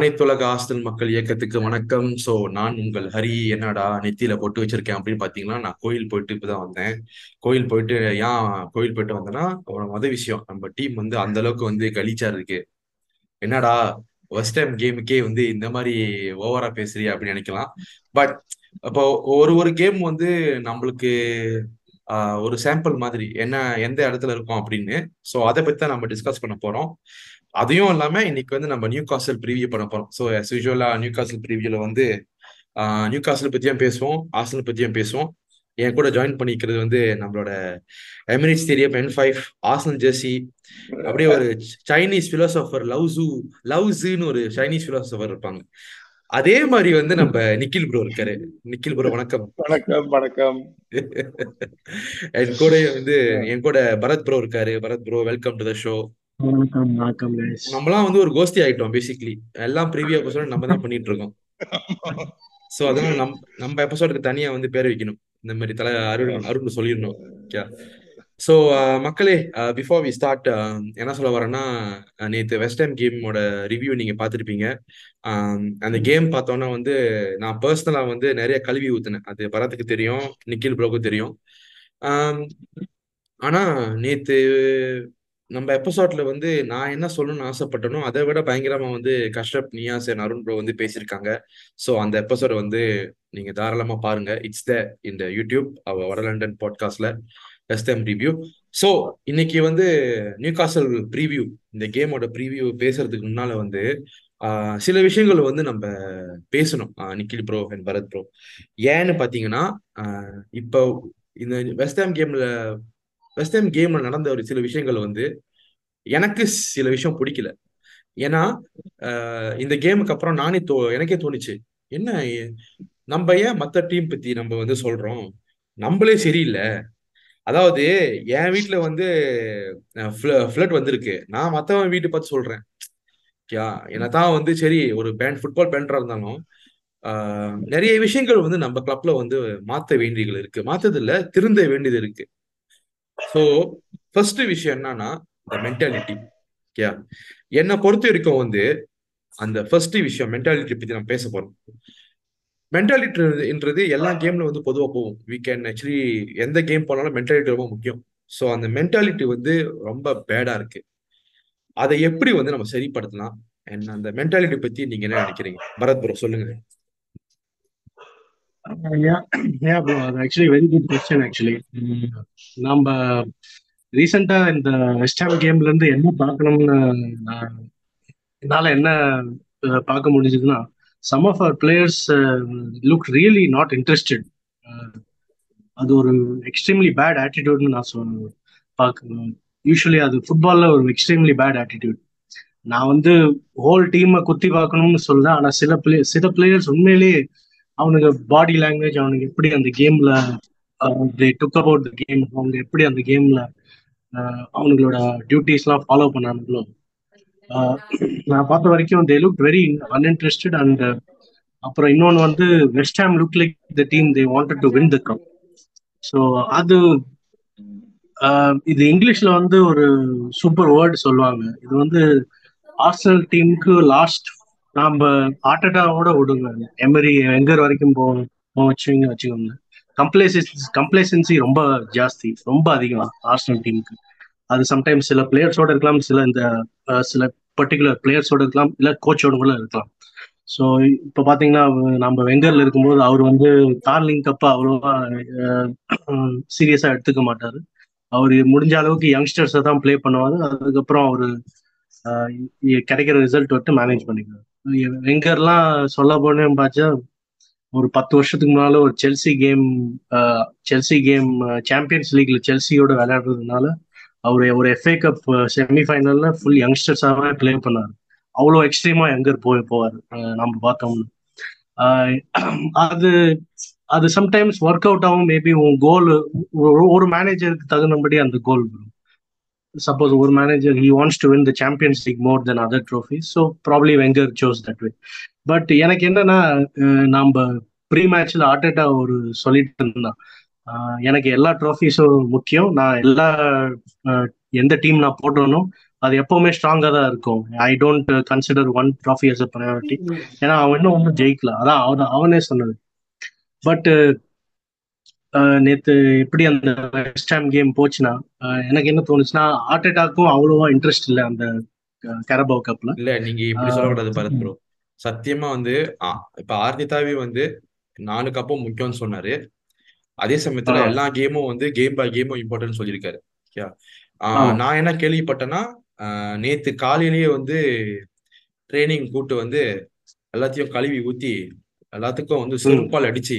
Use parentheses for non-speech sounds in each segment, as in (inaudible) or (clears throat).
அனைத்துலக ஆஸ்தன் மக்கள் இயக்கத்துக்கு வணக்கம். சோ நான் உங்கள் ஹரி என்னடா நெத்தியில போட்டு வச்சிருக்கேன் அப்படின்னு பாத்தீங்கன்னா நான் கோயில் போயிட்டு இப்பதான் வந்தேன். கோயில் போயிட்டு ஏன் கோயில் போயிட்டு வந்தேன்னா ஒரு மத விஷயம். நம்ம டீம் வந்து அந்த அளவுக்கு வந்து கலீச்சா இருக்கு. என்னடா ஃபர்ஸ்ட் டைம் கேமுக்கே வந்து இந்த மாதிரி ஓவரா பேசுறியா அப்படின்னு நினைக்கலாம். பட் அப்போ ஒரு ஒரு கேம் வந்து நம்மளுக்கு ஒரு சாம்பிள் மாதிரி என்ன எந்த இடத்துல இருக்கும் அப்படின்னு. ஸோ அதை பத்தி தான் நம்ம டிஸ்கஸ் பண்ண போறோம். அதையும் இல்லாம இன்னைக்கு வந்து நம்ம நியூ காசல் ப்ரீவியூ பண்ண போறோம். So as usual Newcastle ப்ரீவியூல வந்து நியூ காசல் பத்தியும் பேசுவோம் ஆர்சனல் பத்தியும் பேசுவோம். என் கூட ஜாயின் பண்ணிக்கிறது வந்து நம்மளோட Emirates stadium N five Arsenal jersey அப்படியே ஒரு சைனீஸ் பிலோசோஃபர் லவ்ஸு லவ்ஸுன்னு ஒரு சைனீஸ் பிலோசோஃபர் இருப்பாங்க. அதே மாதிரி வந்து நம்ம நிக்கில் ப்ரோ இருக்காரு. நிக்கில் ப்ரோ வணக்கம். வணக்கம் வணக்கம். (laughs) என் கூட வந்து என் கூட பரத் ப்ரோ இருக்காரு. Bharath bro welcome to the show வணக்கம் வணக்கம் நம்மலாம் வந்து ஒரு கோஸ்தி ஆயிட்டோம் பேசிக்கலி எல்லாம் ப்ரீவியூ எபிசோட் நம்ம தான் பண்ணிட்டு இருக்கோம் சோ அதனால நம்ம நம்ம எபிசோடுக்கு தனியா வந்து பேர் வைக்கணும். இந்த மாதிரி தலை அருண் அருண் சொல்லிடணும். ஓகே ஸோ uh, மக்களே பிஃபோர் வி ஸ்டார்ட் என்ன சொல்ல வரேன்னா நேற்று வெஸ்ட் ஹாம் கேமோட ரிவ்யூ நீங்க பார்த்துருப்பீங்க. Um, அந்த கேம் பார்த்தோன்னா வந்து நான் பர்சனலா வந்து நிறைய கல்வி ஊத்துனேன். அது பரத்துக்கு தெரியும் நிக்கில் ப்ரோக்கு தெரியும். ஆனால் ஆனா நேத்து நம்ம எபிசோட்ல வந்து நான் என்ன சொல்லணும்னு ஆசைப்பட்டனோ அதை விட பயங்கரமா வந்து கஷ்டப் நியாஸ் and அருண் ப்ரோ வந்து பேசியிருக்காங்க. ஸோ அந்த எபிசோட வந்து நீங்க தாராளமா பாருங்க. இட்ஸ் த இந்த யூடியூப் அவ வட லண்டன் பாட்காஸ்ட்ல வெஸ்ட் ரிவ்யூ ஸோ இன்னைக்கு வந்து நியூ காசல் ப்ரீவியூ இந்த கேமோட ப்ரீவியூ பேசுறதுக்கு முன்னால வந்து சில விஷயங்கள் வந்து நம்ம பேசணும். Nikhil bro and Bharath bro ஏன்னு பாத்தீங்கன்னா இப்போ இந்த வெஸ்டாம் கேம்ல வெஸ்ட் டைம் கேம்ல நடந்த ஒரு சில விஷயங்கள் வந்து எனக்கு சில விஷயம் பிடிக்கல. ஏன்னா இந்த கேமுக்கு அப்புறம் நானே தோ எனக்கே தோணுச்சு என்ன நம்ம ஏன் மற்ற டீம் பத்தி நம்ம வந்து சொல்றோம்? நம்மளே சரியில்லை. அதாவது என் வீட்டில் வந்து ஃபிளட் வந்திருக்கு. நான் மத்தவன் வீட்டு பார்த்து சொல்றேன். யா என்னதான் வந்து சரி ஒரு பேண்ட் ஃபுட்பால் பேண்டரா இருந்தாலும் நிறைய விஷயங்கள் வந்து நம்ம கிளப்ல வந்து மாத்த வேண்டியது இருக்கு. மாத்தது இல்ல திருந்த வேண்டியது இருக்கு. ஸோ ஃபர்ஸ்ட் விஷயம் என்னன்னா இந்த மென்டாலிட்டி ஓகேயா என்னை பொறுத்த வரைக்கும் வந்து அந்த ஃபர்ஸ்ட் விஷயம் மென்டாலிட்டி பத்தி நம்ம பேச போறோம். மென்டாலிட்டின்றது எல்லா கேம்ல வந்து பொதுவா போகும். வி கேன் ஆக்சுவலி எந்த கேம் போனாலும் மென்டாலிட்டி ரொம்ப முக்கியம். ஸோ அந்த மென்டாலிட்டி வந்து ரொம்ப பேடா இருக்கு. அதை எப்படி வந்து நம்ம சரிப்படுத்தலாம்? அண்ட் அந்த மென்டாலிட்டி பத்தி நீங்க என்ன நினைக்கிறீங்க? பரத் ப்ரோ சொல்லுங்க. Yeah yeah bro actually very good question actually நம்ம ரீசெண்டா இந்த வெஸ்ட் ஹாம் கேம்ல இருந்து என்ன பார்க்கணும்னு நான் என்னால என்ன பார்க்க முடிஞ்சதுன்னா some of our players look really not interested அது ஒரு எக்ஸ்ட்ரீம்லி பேட் ஆட்டிடியூட்னு நான் சொல்ல பார்க்கணும். யூஸ்வலி அது ஃபுட்பால்ல ஒரு எக்ஸ்ட்ரீம்லி பேட் ஆட்டிடியூட் நான் வந்து ஹோல் டீமை குத்தி பார்க்கணும்னு சொல்றேன் ஆனா சில பிளே சில பிளேயர்ஸ் உண்மையிலேயே அவனுக்கு பாடி லாங்குவேஜ் அவனுக்கு எப்படி அந்த கேம்ல டுக் அபவுட் த கேம் அவங்க எப்படி அந்த கேம்ல uh, அவனுங்களோட டியூட்டிஸ்லாம் ஃபாலோ பண்ணானுங்களோ. Uh, நான் பார்த்த வரைக்கும் they look very uninterested and அப்புறம் இன்னொன்று வந்து West Ham look like the team they wanted to win the cup so அது uh, இது இங்கிலீஷ்ல வந்து ஒரு சூப்பர் வேர்டு சொல்லுவாங்க. இது வந்து ஆர்சனல் டீமுக்கு லாஸ்ட் நாம ஆட்டட்டாவோட விடுங்க. எமரி வெங்கர் வரைக்கும் போ வச்சுங்க வச்சுக்கோங்க கம்ப்ளேசன்சி கம்ப்ளேசன்சி ரொம்ப ஜாஸ்தி. ரொம்ப அதிகம் ஆர்சனல் டீமுக்கு அது சம்டைம்ஸ் சில பிளேயர்ஸோட இருக்கலாம் சில இந்த சில பர்டிகுலர் பிளேயர்ஸோட இருக்கலாம் இல்ல கோச்சோட கூட இருக்கலாம். ஸோ இப்போ பார்த்தீங்கன்னா நம்ம வெங்கர்ல இருக்கும்போது அவர் வந்து கார்லிங் கப்பை அவ்வளோவா சீரியஸாக எடுத்துக்க மாட்டார். அவர் முடிஞ்ச அளவுக்கு யங்ஸ்டர்ஸை தான் ப்ளே பண்ணுவார். அதுக்கப்புறம் அவர் கிடைக்கிற ரிசல்ட் வந்து மேனேஜ் பண்ணிக்கிறார் வெங்கர்லாம் சொல்ல போனேன்னு பார்த்தா ஒரு பத்து வருஷத்துக்கு முன்னால ஒரு Chelsea game Chelsea game Champions லீக்ல செல்சியோட விளையாடுறதுனால அவர் ஒரு எஃப்ஏ கப் செமிஃபைனல்ல ஃபுல் யங்ஸ்டர்ஸாவே ப்ளே பண்ணாரு. அவ்வளோ எக்ஸ்ட்ரீமா எங்கர் போய் போவார் நம்ம பார்த்தோம்னு. அது அது சம்டைம்ஸ் ஒர்க் அவுட் ஆகும் மேபி உன் கோல் ஒரு மேனேஜருக்கு தகுந்தபடி அந்த கோல் வரும். சப்போஸ் ஒரு manager he wants to win the Champions League more then other trophy so probably Wenger chose that way but எனக்கு என்னன்னா நம்ம ப்ரீ மேட்ச்ல ஆர்டேட்டா ஒரு சொல்லிட்டு இருந்தான் எனக்கு எல்லா ட்ராஃபிஸும் முக்கியம். நான் எல்லா எந்த டீம் நான் போட்டணும் அது எப்பவுமே ஸ்ட்ராங்கா தான் இருக்கும். I don't consider one trophy as a priority ஏன்னா அவன் இன்னும் ஒன்றும் ஜெயிக்கல. அதான் அவன் அவனே சொன்னது. பட் நேத்து எப்படி அந்த வெஸ்ட் ஹாம் கேம் போச்சுன்னா எனக்கு என்ன தோணுச்சுன்னா ஆர்டேட்டாக்கும் அவ்வளோவா இன்ட்ரெஸ்ட் இல்லை அந்த கரபோ கப்ல இல்ல நீங்க இப்படி சொல்லக்கூடாது பரத் ப்ரோ சத்தியமா வந்து இப்ப ஆர்டிதாவே வந்து நாலு கப்பும் முக்கியம்னு சொன்னாரு அதே சமயத்துல. எல்லா கேமும் வந்து கேம் பை கேமும் இம்பார்ட்டன்ட் சொல்லியிருக்காரு. நான் என்ன கேள்விப்பட்டேன்னா நேத்து காலையிலேயே வந்து ட்ரைனிங் கூட்டு வந்து எல்லாத்தையும் கழுவி ஊத்தி எல்லாத்துக்கும் வந்து செருப்பால் அடிச்சு.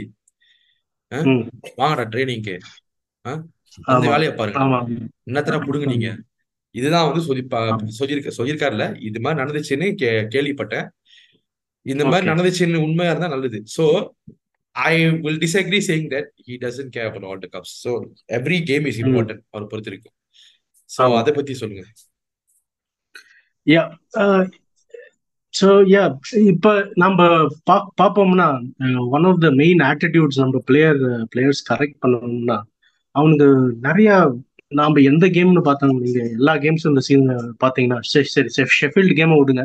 வாங்கடா ட்ரைனிங்க்கு அந்த வேலையை பாருங்க. ஆமா. என்னத்தடா புடுங்குனீங்க? இதுதான் வந்து சொல்லி. சொல்லியிருக்க சொல்லியிருக்காருல்ல? இது மாதிரி நடந்துச்சுன்னு கே கேள்விப்பட்டேன். இந்த மாதிரி. நடந்துச்சுன்னு உண்மையா இருந்தா நல்லது. So I will disagree saying that he doesn't care about all the cups so every game is ம். important அவரை பொறுத்த வரைக்கும். சோ. அதை பத்தி சொல்லுங்க. யா ஸோ யா இப்போ நம்ம பா பார்ப்போம்னா one of the main attitudes நம்ம பிளேயர் பிளேயர்ஸ் கரெக்ட் பண்ணணும்னா அவனுக்கு நிறைய நாம எந்த கேம்னு பார்த்தாங்க நீங்கள் எல்லா கேம்ஸும் இந்த சீன் பார்த்தீங்கன்னா சரி சரி ஷெஃபீல்டு கேமை விடுங்க.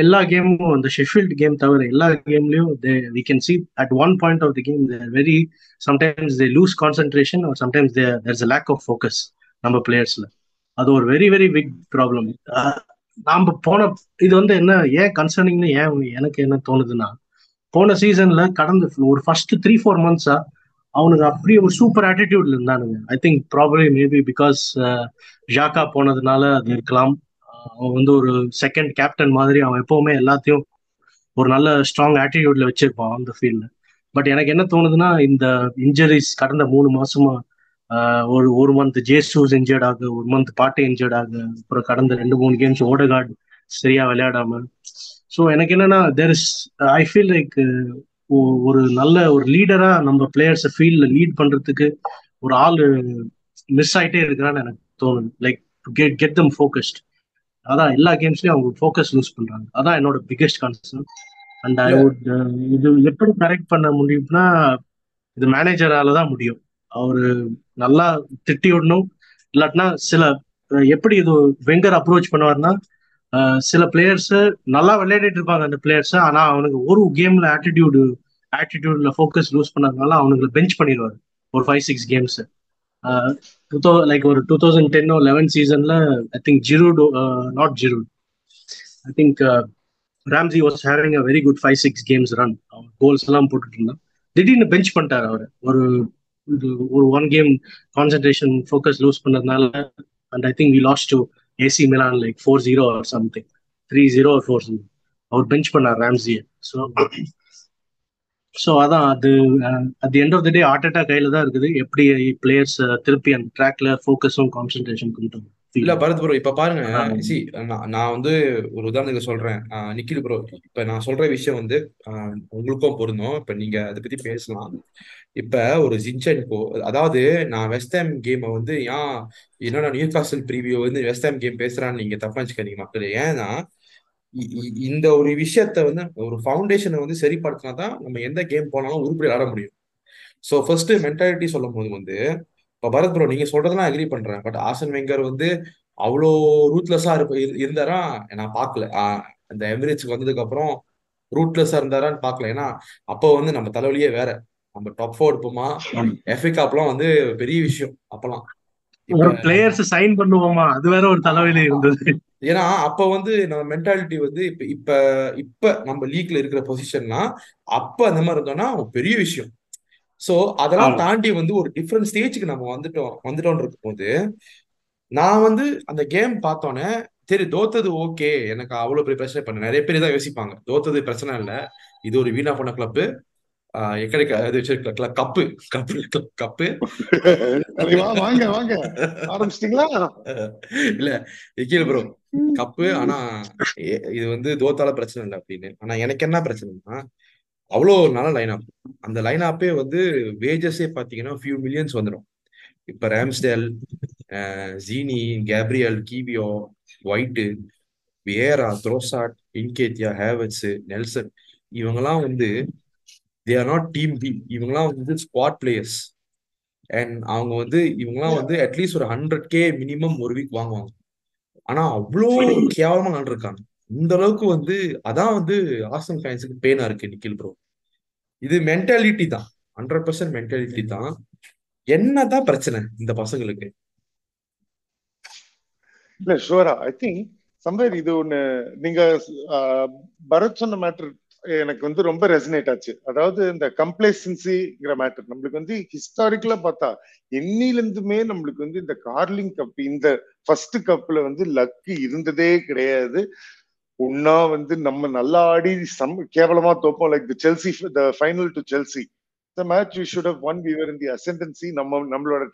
எல்லா கேமும் அந்த ஷெஃபீல்டு கேம் தவிர எல்லா கேம்லயும் we can see at one point of the game very sometimes they lose concentration or sometimes there's a lack of focus நம்ம பிளேயர்ஸ்ல அது ஒரு வெரி வெரி பிக் ப்ராப்ளம் நாம போன இது வந்து என்ன ஏன் கன்சர்னிங்னு ஏன் எனக்கு என்ன தோணுதுன்னா போன சீசன்ல கடந்த ஒரு ஃபர்ஸ்ட் த்ரீ ஃபோர் மந்த்ஸா அவனுக்கு அப்படியே ஒரு சூப்பர் ஆட்டிடியூட்ல இருந்தானுங்க. I think probably maybe because Xhaka போனதுனால அது இருக்கலாம். அவன் வந்து ஒரு செகண்ட் கேப்டன் மாதிரி அவன் எப்பவுமே எல்லாத்தையும் ஒரு நல்ல ஸ்ட்ராங் ஆட்டிடியூட்ல வச்சிருப்பான் அந்த ஃபீல்ட்ல பட் எனக்கு என்ன தோணுதுன்னா இந்த இன்ஜரிஸ் கடந்த மூணு மாசமா ஒரு ஒரு மந்த் ஜேசூஸ் இன்ஜர்ட் ஆகு ஒரு மந்த் பாட்டே இன்ஜர்ட் ஆகு அப்புறம் கடந்த ரெண்டு மூணு கேம்ஸ் ஓடகார்டு சரியா விளையாடாம. ஸோ எனக்கு என்னன்னா there is I feel like ஒரு நல்ல ஒரு லீடரா நம்ம பிளேயர்ஸை ஃபீல்ட்ல லீட் பண்றதுக்கு ஒரு ஆள் மிஸ் ஆயிட்டே இருக்கிறான்னு எனக்கு தோணுது. Like get get them focused அதான் எல்லா கேம்ஸ்லயும் அவங்க ஃபோக்கஸ் லூஸ் பண்றாங்க. அதான் என்னோட biggest concern and I would இது எப்படி கரெக்ட் பண்ண முடியும்னா இது மேனேஜரால தான் முடியும். அவரு நல்லா திட்டி விடணும். இல்லாட்டினா சில எப்படி இது வெங்கர் அப்ரோச் பண்ணுவார்னா சில பிளேயர்ஸ் நல்லா விளையாடிட்டு இருப்பாங்க அந்த பிளேயர்ஸ் ஆனா அவனுக்கு ஒரு கேம்ல ஆட்டிடியூடு ஆட்டிடியூட்ல ஃபோக்கஸ் லூஸ் பண்ணதுனால அவனுங்களை பெஞ்ச் பண்ணிடுவாரு. ஒரு five six games two thou like ஒரு டூ தௌசண்ட் டென் லெவன் சீசன்ல I think Giroud not Giroud I think Ramsey was having a very good five six games run அவன் goals எல்லாம் போட்டுட்டு இருந்தான். திடீர்னு பெஞ்ச் பண்ணிட்டாரு அவர். ஒரு ஒரு one game concentration focus lose பண்ணதுனால and I think we lost to AC Milan like four zero or something three zero or four zero our bench பண்ணார் ராம்ஸியை ஸோ ஸோ அதான் அது at the end of the day Arteta கையில தான் இருக்குது. எப்படி players திருப்பி அந்த ட்ராக்ல ஃபோக்கஸும் கான்சென்ட்ரேஷன் கொண்டு இல்ல பரத் ப்ரோ இப்ப பாருங்க. சி நான் வந்து ஒரு உதாரணத்துக்கு சொல்றேன். நிக்கில் ப்ரோ இப்ப நான் சொல்ற விஷயம் வந்து உங்களுக்கும் பொருந்தும். இப்ப நீங்க அதை பத்தி பேசலாம். இப்ப ஒரு ஜின்சென்கோ அதாவது நான் வெஸ்ட் கேமை வந்து ஏன் என்னோட நியூ காசல் ப்ரீவியூ வந்து வெஸ்ட் கேம் பேசுறான்னு நீங்க தப்பா வச்சுக்காதீங்க மக்கள். ஏன்னா இந்த ஒரு விஷயத்த வந்து ஒரு ஃபவுண்டேஷனை வந்து சரிப்படுத்தினா தான் நம்ம எந்த கேம் போனாலும் உருப்படி ஆட முடியும். ஸோ ஃபர்ஸ்ட் மென்டாலிட்டி சொல்லும் போது வந்து இப்போ பரத் ப்ரோ நீங்க சொல்றதெல்லாம் அக்ரி பண்றேன். பட் ஆசன் வெங்கர் வந்து அவ்வளோ ரூத்லெஸ்ஸா இருப்ப இரு- இருந்தாரா? நான் பார்க்கல. அந்த எமிரேட்ஸ்க்கு வந்ததுக்கு அப்புறம் ரூட்லெஸ்ஸா இருந்தாரான்னு பார்க்கல. ஏன்னா அப்போ வந்து நம்ம தலைவலியே வேற. நம்ம டாப் ஃபோர் இருப்போமா? எஃப்ஏ காப்லாம் வந்து பெரிய விஷயம் அப்பெல்லாம் பிளேயர்ஸ் சைன் பண்ணுவோமா? அது வேற ஒரு தலைவலி இருந்தது. ஏன்னா அப்ப வந்து நம்ம மென்டாலிட்டி வந்து இப்ப இப்ப இப்ப நம்ம லீக்ல இருக்கிற பொசிஷன்னா அப்ப அந்த மாதிரி இருந்தோம்னா பெரிய விஷயம். சோ அதெல்லாம் தாண்டி வந்து ஒரு டிஃப்ரெண்ட் ஸ்டேஜுக்கு நம்ம வந்துட்டோம் வந்துட்டோம்னு இருக்கும்போது நான் வந்து அந்த கேம் பார்த்தோன்னே சரி தோத்தது ஓகே எனக்கு அவ்வளவு பெரிய பிரச்சனை பண்ண நிறைய பேர் தான் யோசிப்பாங்க. தோத்தது பிரச்சனை இல்ல. இது ஒரு வீணா போன கிளப்பு எக்கடிக்க இது வச்சிருக்க கப்பு கப்பு கப்பு வாங்க வாங்க. ஆரம்பிச்சிட்டீங்களா? இல்ல நிக்கில் ப்ரோ கப்பு ஆனா இது வந்து தோத்தால பிரச்சனை இல்லை அப்படின்னு. ஆனா எனக்கு என்ன பிரச்சனைனா அவ்வளோ ஒரு நல்ல லைனப் அந்த லைனப்பே வந்து வேஜஸே பாத்தீங்கன்னா ஃபியூ மில்லியன்ஸ் வந்துடும் இப்ப Ramsdale Zinny Gabriel Kiwior White Vieira Trossard Nketiah Havertz Nelson இவங்கெல்லாம் வந்து they are not team B இவங்கெல்லாம் வந்து ஸ்குவாட் பிளேயர்ஸ் அண்ட் அவங்க வந்து இவங்கெல்லாம் வந்து அட்லீஸ்ட் ஒரு ஹண்ட்ரட் கே மினிமம் ஒரு வீக் வாங்குவாங்க. ஆனா அவ்வளோ கேவலமா நடந்திருக்காங்க. இந்த அளவுக்கு வந்து அதான் வந்து ஆசன் ஃபேன்ஸுக்கு பெயினா இருக்கு நிக்கில் ப்ரோ இது மென்டாலிட்டி தான். ஹண்ட்ரட் பர்சன்ட் மென்டாலிட்டி தான். என்னதான் பிரச்சனை இந்த பசங்களுக்கு? இல்ல ஷுவரா ஐ திங்க் சம்வேர் இது ஒண்ணு நீங்க பரத் சொன்ன மேட்டர் எனக்கு வந்து ரொம்ப ரெசனேட் ஆச்சு. அதாவது இந்த கம்ப்ளேசன்சிங்கிற மேட்டர் நம்மளுக்கு வந்து ஹிஸ்டாரிக்கலா பார்த்தா என்னில இருந்துமே நம்மளுக்கு வந்து இந்த கார்லிங் கப் இந்த ஃபர்ஸ்ட் கப்ல வந்து லக்கு இருந்ததே கிடையாது. ஒன்னா வந்து நம்ம நல்லா ஆடி சம் கேவலமா தோப்போம். Like the Chelsea the final to Chelsea the match we should have won we were in the ascendancy நம்ம நம்மளோட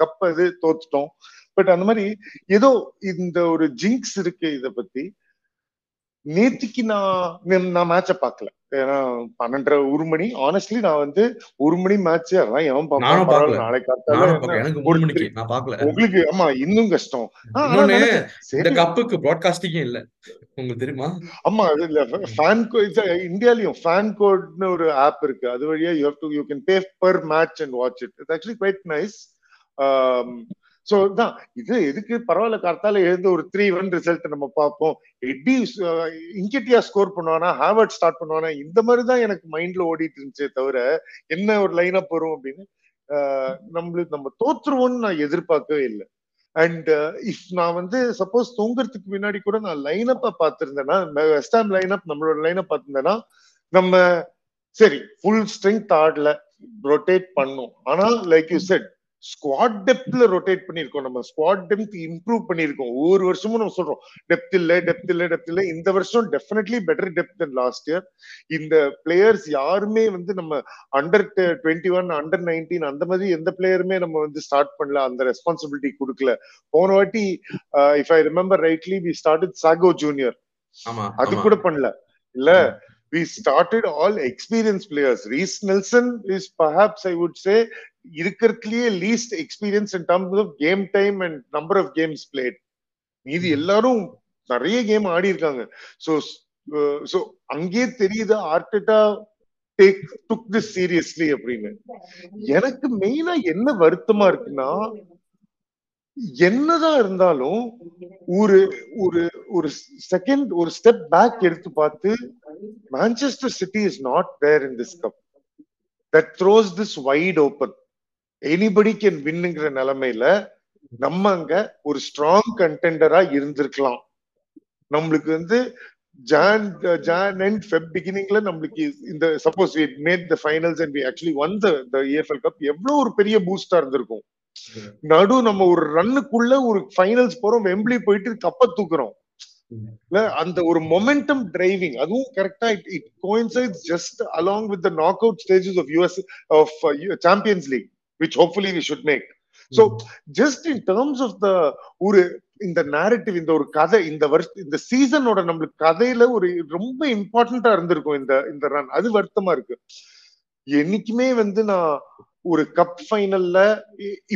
கப் அது தோத்துட்டோம். பட் அந்த மாதிரி ஏதோ இந்த ஒரு ஜிங்க்ஸ் இருக்கு இத பத்தி. நேத்திக்கு நான் நான் மேட்சை பார்க்கல. ஏன்னா பன்னெண்டரை ஒரு மணி. ஆனஸ்ட்லி நான் வந்து ஒரு மணி மேட்ச் அதெல்லாம் எவன் பார்ப்பான் நானும் பரவாயில்ல பார்க்கல. நாளை காத்தால நானும் என்ன பார்க்கல. எனக்கு ஒரு மூணு மணிக்கு. நான் பார்க்கல. உங்களுக்கு ஆமா இன்னும் கஷ்டம். இந்த கப்புக்கு ப்ராட்காஸ்டிங்கே இல்ல. உங்களுக்கு தெரியுமா? ஆமா அது இல்ல. ஃபேன் இந்தியாலயும் ஃபேன் கோட்னு ஒரு ஆப் இருக்கு. அது வழியா you have to you can pay per match and watch it it's actually quite nice so தான் இது எதுக்கு? பரவாயில்ல கார்த்தால எழுந்து ஒரு த்ரீ ஒன் ரிசல்ட் நம்ம பார்ப்போம். எட்டி இன்கிட்டியா ஸ்கோர் பண்ணுவானா? ஹாவர்ட் ஸ்டார்ட் பண்ணுவானா? இந்த மாதிரி தான் எனக்கு மைண்ட்ல ஓடிட்டு இருந்துச்சே தவிர என்ன ஒரு லைன் அப் வரும் அப்படின்னு நம்மளுக்கு நம்ம தோற்றுருவோம்னு நான் எதிர்பார்க்கவே இல்லை. அண்ட் இஃப் நான் வந்து சப்போஸ் தூங்குறதுக்கு முன்னாடி கூட நான் லைன் அப்ப பார்த்திருந்தேன்னா வெஸ்டாம் லைன் அப் நம்மளோட லைன் அப் பார்த்திருந்தேன்னா நம்ம சரி ஃபுல் ஸ்ட்ரென்த் ஆடல ரொட்டேட் பண்ணும். ஆனா லைக் யூ செட் ஸ்குவாட் டெப்த்ல ரொட்டேட் பண்ணிருக்கோம் நம்ம. ஸ்குவாட் டெப்த் இம்ப்ரூவ் பண்ணிருக்கோம் ஒவ்வொரு வருஷமும் நம்ம சொல்றோம். டெப்த் இல்ல டெப்த் இல்ல டெப்த் இல்ல. இந்த வருஷம் definitely better depth then last year இந்த பிளேயர்ஸ் யாருமே வந்து நம்ம under twenty one under nineteen அந்த மாதிரி எந்த பிளேயருமே நம்ம வந்து ஸ்டார்ட் பண்ணல. அந்த ரெஸ்பான்சிபிலிட்டி கொடுக்கல. போன வாட்டி if I remember rightly we started Saka junior ஆமா அது கூட பண்ணல. இல்ல we started all experienced players. Reese Nelson is perhaps, I would say, இருக்கிறதுலயே least experience in terms of game time and number of games played மீதி எல்லாரும் நிறைய game ஆடி இருக்காங்க. ஸோ ஸோ அங்கே தெரியுது Arteta take took this seriously அப்படின்னு. எனக்கு மெயினா என்ன வருத்தமா இருக்குன்னா என்னதான் இருந்தாலும் ஒரு ஒரு ஒரு செகண்ட் ஒரு ஸ்டெப் பேக் எடுத்து பார்த்து Manchester City is not there in this cup that throws this wide open anybody can வின்னுங்கிற நிலைமையில நம்ம அங்க ஒரு ஸ்ட்ராங் கண்டெண்டரா இருந்திருக்கலாம். நம்மளுக்கு வந்து ஜான் ஜான் அண்ட் ஃபெப் பிகினிங்ல நம்மளுக்கு இந்த suppose we made the finals and we actually won the EFL cup எவ்வளவு ஒரு பெரிய பூஸ்டா இருந்திருக்கும். நடு நம்ம ஒரு ரன்னுக்குள்ள ஒரு ஃபைனல்ஸ் போறோம் வெம்பிளி போயிட்டு கப்ப தூக்குறோம். அந்த ஒரு மொமெண்டம் டிரைவிங் அதுவும் கரெக்டா it it coincides just along with the knock out stages of us of Champions League which hopefully we should make so just in terms of the ஒரு இந்த நேரட்டிவ் இந்த ஒரு கதை இந்த வருஷம் இந்த சீசனோட நம்மளுக்கு கதையில ஒரு ரொம்ப இம்பார்ட்டண்டா இருந்திருக்கும் இந்த இந்த ரன் அது வருத்தமா இருக்கு. என்னைக்குமே வந்து நான் ஒரு கப் ஃபைனல்ல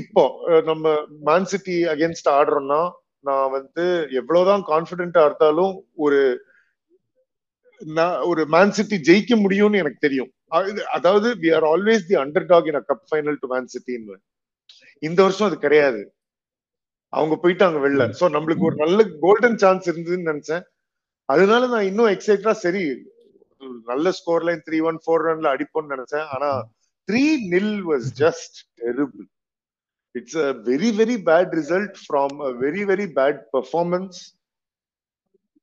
இப்போ நம்ம மேன் சிட்டி அகேன்ஸ்ட் ஆடுறோம்னா நான் வந்து எவ்வளவுதான் கான்பிடென்டா இருந்தாலும் ஒரு ஒரு மேன் சிட்டி ஜெயிக்க முடியும்னு எனக்கு தெரியும். அதாவது we are always the underdog in cup final to Man சிட்டின்னு இந்த வருஷம் அது கிடையாது. அவங்க போயிட்டாங்க வெளில சோ நம்மளுக்கு ஒரு நல்ல கோல்டன் சான்ஸ் இருந்ததுன்னு நினைச்சேன். அதனால நான் இன்னும் எக்ஸைட்டா சரி நல்ல score line three one four ரன்ல அடிப்போம்னு நினைச்சேன். ஆனா three nil was just terrible it's a very very bad result from a very very bad performance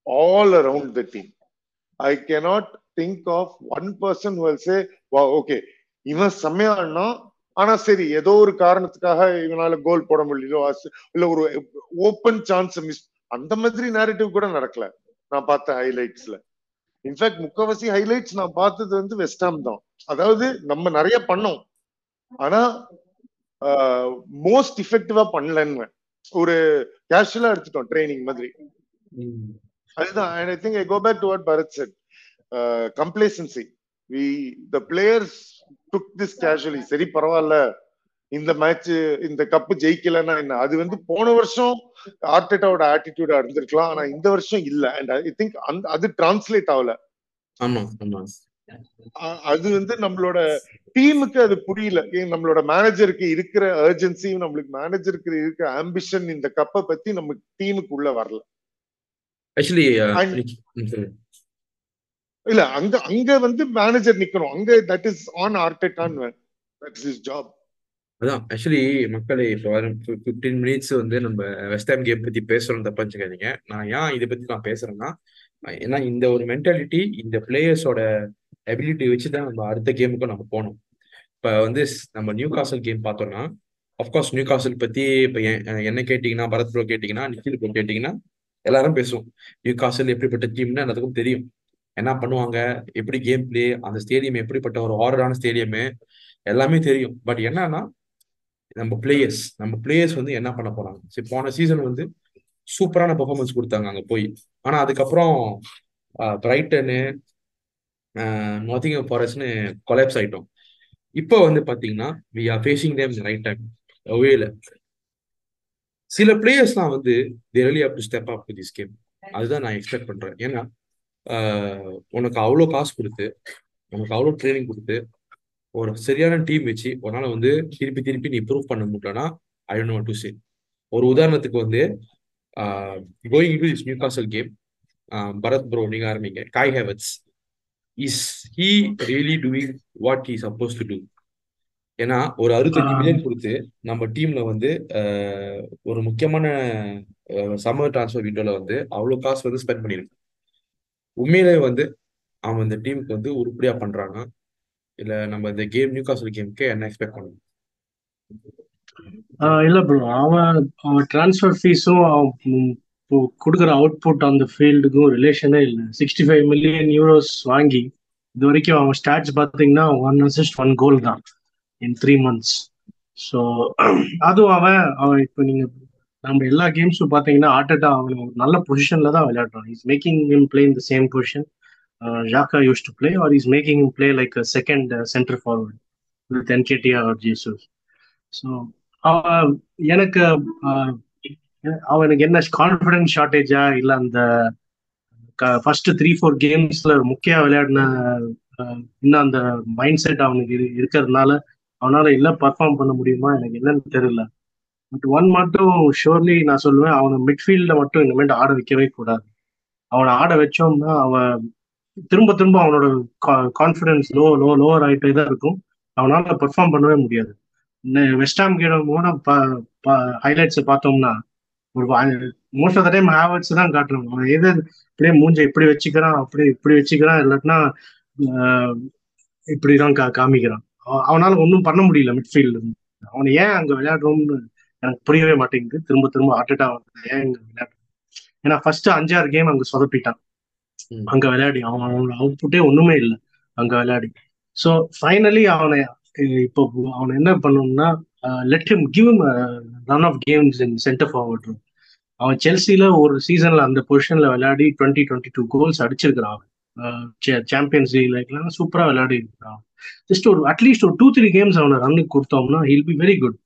all around the team I cannot think of one person will say வா okay இவன் செம்மையானா ஆனா சரி ஏதோ ஒரு காரணத்துக்காக இவனால கோல் போட முடியல இல்ல ஒரு ஓப்பன் சான்ஸ் மிஸ் அந்த மாதிரி நேரட்டிவ் கூட நடக்கல நான் பார்த்த ஹைலைட்ஸ்ல இன்ஃபேக்ட் முக்கவாசி ஹைலைட்ஸ் நான் பார்த்தது வந்து வெஸ்டாம் தான். அதாவது நம்ம நிறைய பண்ணோம். ஆனா மோஸ்ட் இஃபெக்டிவா பண்ணலன்னு. ஒரு கேஷுவலா எடுத்துட்டோம் ட்ரைனிங் மாதிரி. அதுதான் I think I go back to what Bharath said complacency we the players took this casually சரி பரவாயில்ல. இந்த மேட்ச் இந்த கப்பு ஜெயிக்கலன்னா என்ன? அது வந்து போன வருஷம் ஆர்டெட்டாவோட ஆட்டிடியூடா இருந்திருக்கலாம். ஆனா இந்த வருஷம் இல்ல. அண்ட் ஐ திங்க் அந்த அது டிரான்ஸ்லேட் ஆகல. அது வந்து நம்மளோட டீமுக்கு அது புரியல. நம்மளோட மேனேஜருக்கு இருக்கிற அர்ஜென்சியும் நம்மளுக்கு மேனேஜருக்கு இருக்கிற ஆம்பிஷன் இந்த கப்பை பத்தி நம்ம டீமுக்கு உள்ள வரல. ஆக்சுவலி இல்ல அங்க அங்க வந்து மேனேஜர் நிக்கணும். அங்க that is on Arteta that is job அதான் ஆக்சுவலி மக்களே இப்போ ஃபிஃப்டீன் மினிட்ஸ் வந்து நம்ம வெஸ்ட் கேம் பத்தி பேசுறோம் தப்பாச்சுக்காதீங்க நான் ஏன் இதை பத்தி நான் பேசுறேன்னா ஏன்னா இந்த ஒரு மென்டாலிட்டி இந்த பிளேயர்ஸோட எபிலிட்டி வச்சு தான் நம்ம அடுத்த கேமுக்கும் நம்ம போகணும். இப்போ வந்து நம்ம நியூ காசல் கேம் பார்த்தோம்னா அஃப்கோர்ஸ் நியூ காசல் பத்தி இப்போ என்ன கேட்டிங்கன்னா பரத் ப்ரோ கேட்டிங்கன்னா நிக்கில் ப்ரோ கேட்டிங்கன்னா எல்லாரும் பேசுவோம். நியூ காசல் எப்படிப்பட்ட டீம்னு எல்லாத்துக்கும் தெரியும். என்ன பண்ணுவாங்க? எப்படி கேம் பிளே அந்த ஸ்டேடியம் எப்படிப்பட்ட ஒரு ஹாரரான ஸ்டேடியமு எல்லாமே தெரியும். பட் என்னன்னா நம்ம பிளேயர்ஸ் நம்ம பிளேயர்ஸ் வந்து என்ன பண்ண போறாங்க? சரி போன சீசன் வந்து சூப்பரான பெர்ஃபார்மன்ஸ் கொடுத்தாங்க அங்கே போய். ஆனால் அதுக்கப்புறம் பிரைட்டனு நாத்திங்ஹாம் ஃபாரஸ்ட்னு கொலாப்ஸ் ஆயிட்டோம். இப்போ வந்து பார்த்தீங்கன்னா we are facing them right time அவேல சில பிளேயர்ஸ்லாம் வந்து தேர்லி up to step up this game அதுதான் நான் எக்ஸ்பெக்ட் பண்றேன். ஏன்னா உனக்கு அவ்வளோ காசு கொடுத்து உனக்கு அவ்வளோ ட்ரைனிங் கொடுத்து ஒரு சரியான டீம் வச்சு உன்னால வந்து திருப்பி திருப்பி நீ ப்ரூவ் பண்ண முடியலன்னா I don't know to say ஒரு உதாரணத்துக்கு வந்து going to this Newcastle game Bharath bro நீங்க ஆரம்பிங்க. Kai Havertz is he really doing what he suppose to do ஏன்னா ஒரு அறுபத்தஞ்சு மில்லியன் கொடுத்து நம்ம டீம்ல வந்து ஒரு முக்கியமான சம்மர் டிரான்ஸ்ஃபர் விண்டோல வந்து அவ்வளோ காசு வந்து ஸ்பெண்ட் பண்ணிருக்கு. உண்மையிலே வந்து அவன் இந்த டீமுக்கு வந்து உருப்படியா பண்றானா? இல்ல நம்ம இந்த கேம் நியூ காசல் கேமுக்கு என்ன எக்ஸ்பெக்ட் பண்ணணும்? ஆஹ் இல்ல ப்ரோ அவன் அவன் ட்ரான்ஸ்ஃபர் ஃபீஸும் அவன் ம், கொடுக்குற அவுட்புட் அந்த ஃபீல்டுக்கும் ரிலேஷனே இல்லை. சிக்ஸ்டி ஃபைவ் மில்லியன் யூரோஸ் வாங்கி இது வரைக்கும் அவன் ஸ்டாட்ச் பார்த்தீங்கன்னா ஒன் அசிஸ்ட் ஒன் கோல் தான் இன் த்ரீ மந்த்ஸ் ஸோ அதுவும் அவன் அவன் இப்போ நீங்க நம்ம எல்லா கேம்ஸும் பார்த்தீங்கன்னா ஆட்டட்டா அவன் ஒரு நல்ல பொசிஷன்ல தான் விளையாடுறான் is making him play in the same position Xhaka used to play or is making him play like second centre forward with Nketiah or Jesus so அவன் எனக்கு uh, அவனுக்கு என்ன கான்ஃபிடன்ஸ் ஷார்ட்டேஜா இல்ல அந்த ஃபர்ஸ்ட் த்ரீ ஃபோர் கேம்ஸ்ல முக்கிய விளையாடின uh, இன்னும் அந்த மைண்ட் செட் அவனுக்கு இருக்கிறதுனால அவனால எல்லாம் பர்ஃபார்ம் பண்ண முடியுமா? எனக்கு என்னன்னு தெரியல. பட் ஒன் மட்டும் ஷோர்லி நான் சொல்லுவேன் அவனை மிட்ஃபீல்ட மட்டும் இனிமேல் ஆட வைக்கவே கூடாது. அவனை ஆட வச்சோம்னா அவன் திரும்ப திரும்ப அவனோட கான்ஃபிடன்ஸ் லோ லோ லோவர் ஆகிட்டே தான் இருக்கும். அவனால பெர்ஃபார்ம் பண்ணவே முடியாது. வெஸ்டாம் கேம் கூட ஹைலைட்ஸை பார்த்தோம்னா ஒரு most of the time Havertz தான் காட்டுறாங்க அவன் எது இப்படியே மூஞ்ச இப்படி வச்சுக்கிறான் அப்படி இப்படி வச்சுக்கிறான் இல்லாட்டினா இப்படி இப்படிதான் கா காமிக்கிறான். அவ- அவனால ஒன்றும் பண்ண முடியல மிட்ஃபீல்டு அவனை ஏன் அங்கே விளையாடுறோம்னு எனக்கு புரியவே மாட்டேங்குது. திரும்ப திரும்ப ஆட்டுட்டா ஏன் இங்க ஏன்னா ஃபர்ஸ்ட் அஞ்சாறு கேம் அங்க சொதப்பிட்டான். அங்க விளையாடி அவன் அவனோட அவுட்புட்டே ஒண்ணுமே இல்லை. அங்க விளையாடி. ஸோ ஃபைனலி அவனை இப்போ அவனை என்ன பண்ணணும்னா let him give run of games in center forward அவன் செல்சியில ஒரு சீசன்ல அந்த பொசிஷன்ல விளையாடி டுவெண்ட்டி டுவெண்ட்டி டூ கோல்ஸ் அடிச்சிருக்கிறான் அவன். சாம்பியன்ஸ் லீக்லாம் சூப்பரா விளையாடி இருக்கிறான் ஜஸ்ட் ஒரு அட்லீஸ்ட் ஒரு டூ த்ரீ கேம்ஸ் அவனை ரன்னுக்கு கொடுத்தோம்னா he'll be very good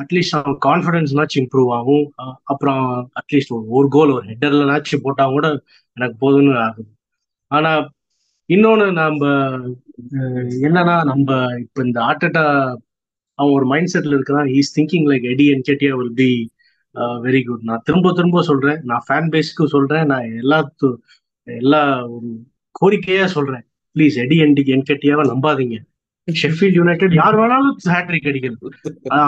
at least அவன் கான்ஃபிடன்ஸ்னாச்சும் இம்ப்ரூவ் ஆகும். அப்புறம் அட்லீஸ்ட் ஒரு ஒரு கோல் ஒரு ஹெட்டர்லனாச்சும் போட்டால் கூட எனக்கு போதும்னு ஆகுது ஆனா இன்னொன்னு நம்ம என்னன்னா நம்ம இப்ப இந்த ஆட்டட்டா அவன் ஒரு மைண்ட் செட்ல இருக்கிறான் is thinking like Eddie Nketiah will be very good நான் திரும்ப திரும்ப சொல்றேன். நான் ஃபேன் பேஸ்க்கு சொல்றேன். நான் எல்லா எல்லா ஒரு கோரிக்கையா சொல்றேன். ப்ளீஸ் எடி என்டி என்கேட்டியாவை நம்பாதீங்க. ஷெஃபீல்ட் யுனைடெட் யார் வேணாலும் ஹேட்ரிக் அடிக்கிறது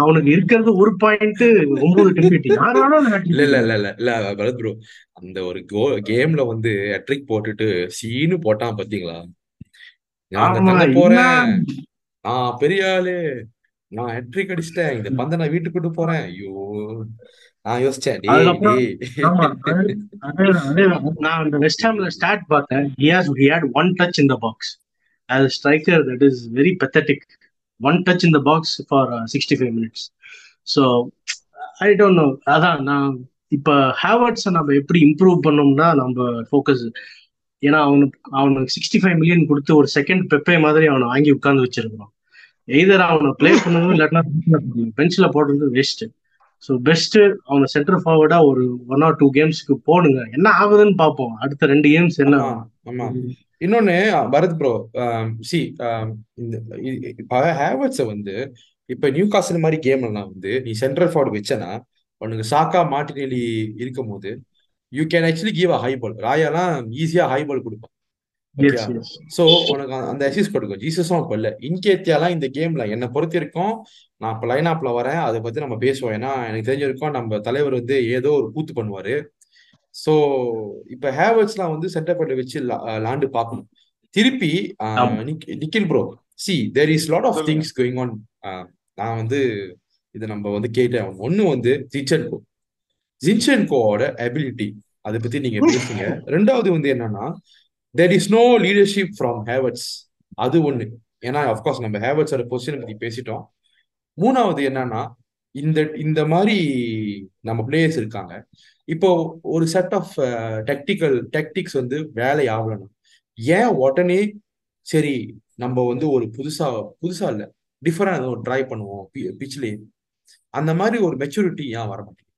அவனுக்கு இருக்கிறது ஒரு பாயிண்ட் ஒன்பது டெம்பிட்டி யார் வேணாலும் இல்ல இல்ல இல்ல இல்ல பரத் ப்ரோ அந்த ஒரு கோ கேம்ல வந்து ஹெட்ரிக் போட்டுட்டு சீனு போட்டான் பாத்தீங்களா? நான் போறேன். நான் பெரிய ஆளு. நான் ஹெட்ரிக் அடிச்சிட்டேன். இந்த பந்தை நான் வீட்டுக்கு போறேன். ஐயோ நான் யோசிச்சேன் நான் அந்த வெஸ்ட் ஹாம்ல ஸ்டார்ட் பார்த்தேன். He has he had one touch in the box. As a striker that is very pathetic. One touch in the box for uh, 65 minutes. So i don't know. அதான் நான் இப்ப ஹேவர்ட்ஸை நம்ம எப்படி இம்ப்ரூவ் பண்ணோம்னா நம்ம focus ஏன்னா அவனுக்கு அவனுக்கு சிக்ஸ்டி ஃபைவ் மில்லியன் கொடுத்து ஒரு செகண்ட் பெப்பே மாதிரி அவனை வாங்கி உட்கார்ந்து வச்சிருக்கிறோம். எய்தர் அவனை பிளே பண்ணணும் இல்லாட்டினா பெஞ்சில் போடுறது வேஸ்ட் ஸோ பெஸ்ட் அவங்க சென்டர் ஃபார்வர்டா ஒரு ஒன் ஆர் டூ கேம்ஸ்க்கு போடுங்க. என்ன ஆகுதுன்னு பார்ப்போம். அடுத்த ரெண்டு கேம்ஸ் என்ன ஆமா இன்னொன்னு பரத் ப்ரோ சி இந்த ஹேவர்ட்ஸ வந்து இப்ப நியூ காசல் மாதிரி கேம்லாம் வந்து நீ சென்ட்ரல் ஃபார்வர்டு வச்சனா உனக்கு சாக்கா மாட்டினெலி இருக்கும் போது you can actually give a high ball ராயாலாம் ஈஸியா ஹை பால் கொடுப்பான். ஸோ உனக்கு அந்த- அசிஸ் கொடுக்கும் ஜீசஸும் அப்போ இல்லை இன்கேத்தியாலாம் இந்த கேம்ல என்னை பொறுத்த வரைக்கும் நான் இப்போ லைன் அப்ல வரேன். அதை பத்தி நம்ம பேசுவோம். ஏன்னா எனக்கு தெரிஞ்ச வரைக்கும் நம்ம தலைவர் வந்து ஏதோ ஒரு கூத்து பண்ணுவாரு. ஸோ இப்போ ஹேவர்ஸ்லாம் வந்து சென்டர் பண்ணி வச்சு லாண்டு பார்க்கணும். திருப்பி Nikhil bro see there is lot of things going on நான் வந்து இது நம்ம வந்து கேட்டேன். ஒன்று வந்து ஜின்சென்கோ ஜின்சென்கோவோட அபிலிட்டி அதை பத்தி நீங்க பேசுங்க. (laughs) ரெண்டாவது வந்து என்னன்னா there is no leadership from Havertz அது ஒண்ணு. ஏன்னா அஃப்கோர்ஸ் நம்ம ஹேவர்ட்ஸோட பொசிஷன் பத்தி பேசிட்டோம். மூணாவது என்னன்னா இந்த இந்த மாதிரி நம்ம பிளேயர்ஸ் இருக்காங்க. இப்போ ஒரு செட் ஆஃப் டெக்டிக்கல் டெக்டிக்ஸ் வந்து வேலை ஆகணும். ஏன் உடனே சரி நம்ம வந்து ஒரு புதுசா புதுசா இல்லை டிஃபரெண்ட் ஒரு ட்ரை பண்ணுவோம் பிச்லேயே அந்த மாதிரி ஒரு மெச்சூரிட்டி ஏன் வர மாட்டேங்குது?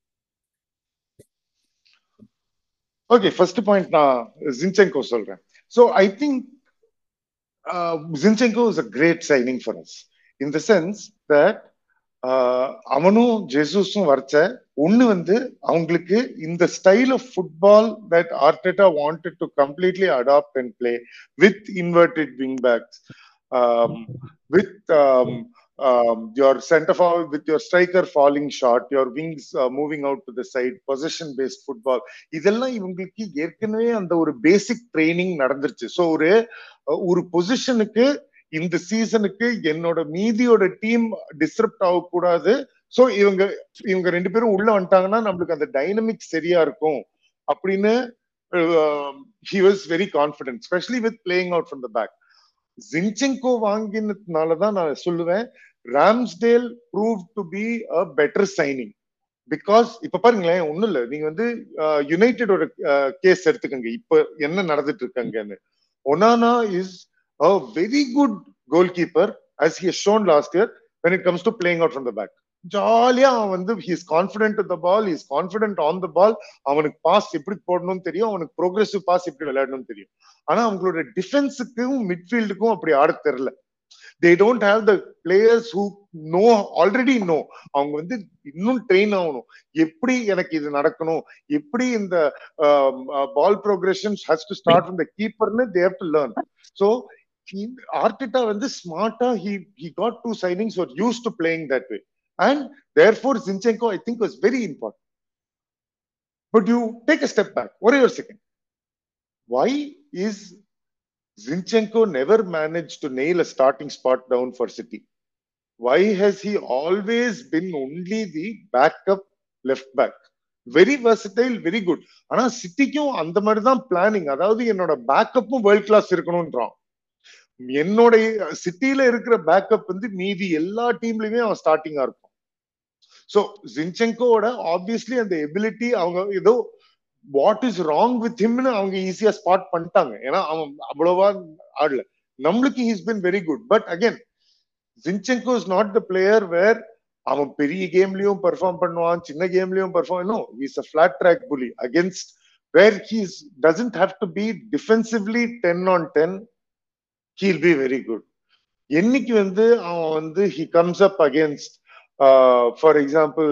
ஓகே ஃபர்ஸ்ட் பாயிண்ட் நான் ஜின்செங்கோ சொல்றேன். So I think Zinchenko is a great signing for us in the sense that அவனும் ஜெசூஸும் வரைச்ச ஒண்ணு வந்து அவங்களுக்கு இந்த style of football that Arteta wanted to completely adapt and play with inverted wing backs with um, your center forward with your striker falling short, your wings uh, moving out to the side, possession based football. இதெல்லாம் இவங்களுக்கு ஏற்கனவே அந்த ஒரு பேசிக் training நடந்துருச்சு so ஒரு ஒரு பொசிஷனுக்கு இந்த சீசனுக்கு என்னோட மீதியோட டீம் டிஸ்டர்ப்ட் ஆகக்கூடாது ஸோ இவங்க இவங்க ரெண்டு பேரும் உள்ள வந்துட்டாங்கன்னா நம்மளுக்கு அந்த டைனமிக் சரியா இருக்கும் அப்படின்னு he was very confident especially with playing out from the back Zinchenko வாங்கினதுனால தான் நான் சொல்லுவேன் Ramsdale prove to be a better signing because இப்ப பாருங்களேன் ஒண்ணும் இல்ல. நீங்க வந்து யுனைடெடோட கேஸ் எடுத்துக்கோங்க. இப்ப என்ன நடந்துட்டு இருக்காங்கன்னு Onana is a very good goalkeeper as he shown last year when it comes to playing out from the back ஜாலியா அவன் வந்து he's confident the ball is confident on the ball அவனுக்கு பாஸ் எப்படி போடணும்னு தெரியும் அவனுக்கு ப்ரோக்ரெசிவ் பாஸ் எப்படி விளையாடணும்னு தெரியும். ஆனா அவங்களோட டிஃபென்ஸுக்கும் மிட்ஃபீல்டுக்கும் அப்படி ஆட தெரியல. They don't have the players who know already no அவங்க வந்து இன்னும் ட்ரெயின் ஆகணும். எப்படி எனக்கு இது நடக்கணும்? எப்படி இந்த ball progression has to start from the கீப்பர்னு they have to learn so Arteta வந்து ஸ்மார்ட்டா he he got two signings or used to playing that way and therefore Zinchenko I think was very important but you take a step back ஒரே ஒரு second why is Zinchenko never managed to nail a starting spot down for City? Why has he always been only the backup left back? Very versatile very good ஆனா சிட்டிக்கும் அந்த மாதிரி தான் planning அதாவது என்னோட பேக்கப்பும் world class இருக்கணும்ன்றான் என்னோட சிட்டியில இருக்கிற பேக்கப் வந்து மீதி எல்லா டீம்லயுமே அவன் ஸ்டார்டிங்கா இருக்கும் ஸோ ஜின்செங்கோட ஆப்வியஸ்லி அந்த எபிலிட்டி அவங்க ஏதோ வாட் இஸ் ராங் வித் ஹிம்னு அவங்க ஈஸியா ஸ்பாட் பண்ணிட்டாங்க. ஏன்னா அவன் அவ்வளவா ஆடல. நம்மளுக்கு he's been very good but again Zinchenko is not the player where அவன் பெரிய கேம்லயும் பெர்ஃபார்ம் பண்ணுவான் சின்ன கேம்லயும் perform no is a flat track bully against where he's doesn't have to be defensively ten on ten he'll be very good என்னைக்கு வந்து அவன் வந்து he comes up against for example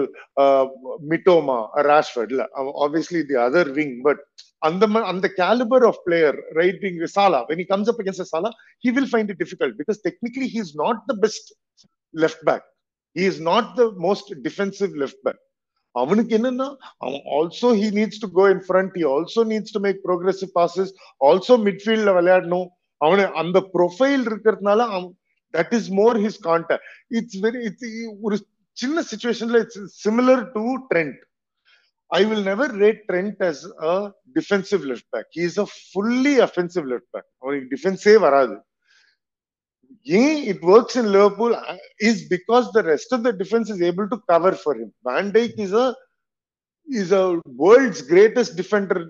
Mitoma ராஷ்வர்ட் இல்ல obviously the other wing but அந்த அந்த caliber of player right wing Salah when he comes up against Salah he will find it difficult because technically he is not the best left back he is not the most defensive left back அவனுக்கு என்னன்னா அவன் also he needs to go in front he also needs to make progressive passes also மிட்ஃபீல்ட்ல விளையாடணும் அவனு அந்த profile இருக்கிறதுனால அவன் that is more his contact it's very it's ஒரு சின்ன சுச்சுவேஷன்ல it's similar to Trent I will never rate Trent as a defensive left back he is a fully offensive left back அவனுக்கு டிஃபென்ஸே வராது. ஏன் it works in Liverpool is because the rest of the defence is able to cover for him Van Dijk is a is a world's greatest defender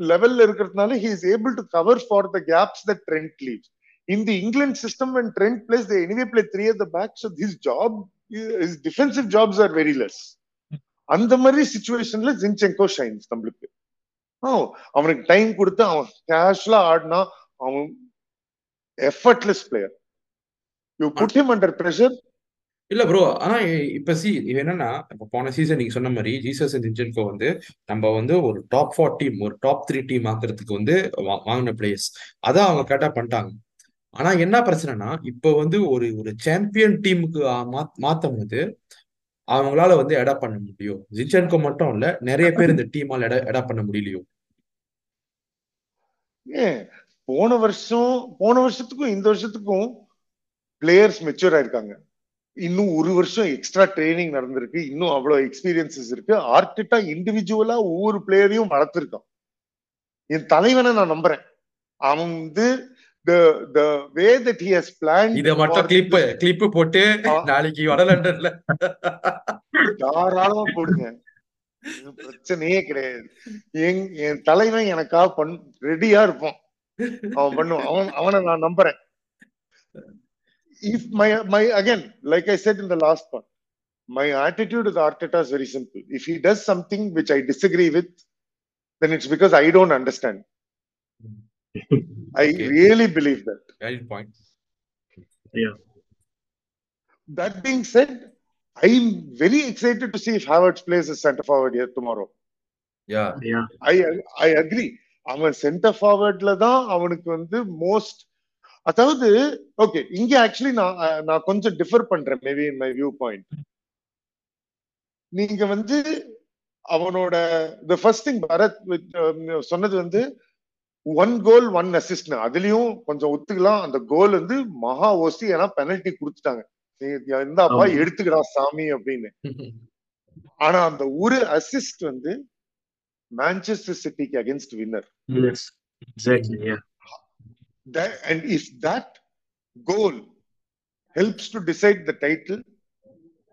லெவல்ல இருக்கிறதுனால he is able to cover for the gaps the Trent leaves in the England system when Trent plays they anyway play three at the back so his job defensive jobs are very less அந்த மாதிரி சுச்சுவேஷன்ல ஜின்செங்கோ shines நம்மளுக்கு. அவனுக்கு time கொடுத்து அவன் கேஷ்ல ஆடினா அவன் effortless player you put him under pressure இல்ல ப்ரோ ஆனா இப்ப சி இது என்னன்னா இப்ப போன சீசன் நீங்க சொன்ன மாதிரி ஜீசஸ் அண்ட் வந்து நம்ம வந்து ஒரு டாப் ஃபோர் டீம் ஒரு டாப் த்ரீ டீம் ஆக்குறதுக்கு வந்து வா- வாங்கின பிளேயர்ஸ் அதான் அவங்க கரெக்டா பண்ணிட்டாங்க. ஆனா என்ன பிரச்சனைனா இப்ப வந்து ஒரு ஒரு சாம்பியன் டீமுக்கு மாத்தும் போது அவங்களால வந்து எடா பண்ண முடியும். ஜின்சென்கோ மட்டும் இல்ல நிறைய பேர் இந்த டீமால் எடா எடா பண்ண முடியலையோ? ஏன் போன வருஷம் போன வருஷத்துக்கும் இந்த வருஷத்துக்கும் பிளேயர்ஸ் மெச்சூர் ஆயிருக்காங்க. இன்னும் ஒரு வருஷம் எக்ஸ்ட்ரா ட்ரைனிங் நடந்திருக்கு. இன்னும் அவ்வளவு எக்ஸ்பீரியன்சஸ் இருக்கு. ஆர்டிட்டா இண்டிவிஜுவலா ஒவ்வொரு பிளேயரையும் வளர்த்திருக்கான். என் தலைவனை நான் நம்புறேன். அவன் வந்து இத மட்டும் கிளிப் கிளிப் போட்டு தாராளமா போடுங்க பிரச்சனையே கிடையாது என் என் தலைவன் எனக்காக பண் ரெடியா இருப்பான் அவன் பண்ணுவான் அவன் அவனை நான் நம்புறேன் if my my again like i said in the last part my attitude with arteta is very simple if he does something which i disagree with then it's because i don't understand i Okay. really believe that. Valid point that being said i'm very excited to see if havertz plays as center forward here tomorrow. Yeah Yeah. I I agree அவன் centre ஃபார்வர்ட்ல தான் அவனுக்கு வந்து most அதாவது okay இங்க actually நான் நான் கொஞ்சம் டிஃபர் பண்றேன் maybe in my view point நீங்க வந்து அவனோட the first thing Bharath um, சொன்னது வந்து ஒன் கோல் ஒன் அசிஸ்ட் அதுலயும் கொஞ்சம் ஒத்துக்கலாம் அந்த கோல் வந்து மகா ஓசி ஏன்னா பெனல்டி கொடுத்துட்டாங்க ஆமா. எடுத்துக்கடா சாமி அப்படின்னு ஆனா அந்த ஒரு அசிஸ்ட் வந்து மான்செஸ்டர் சிட்டிக்கு against winner Yes. Exactly. Yeah. that and if that goal helps to decide the title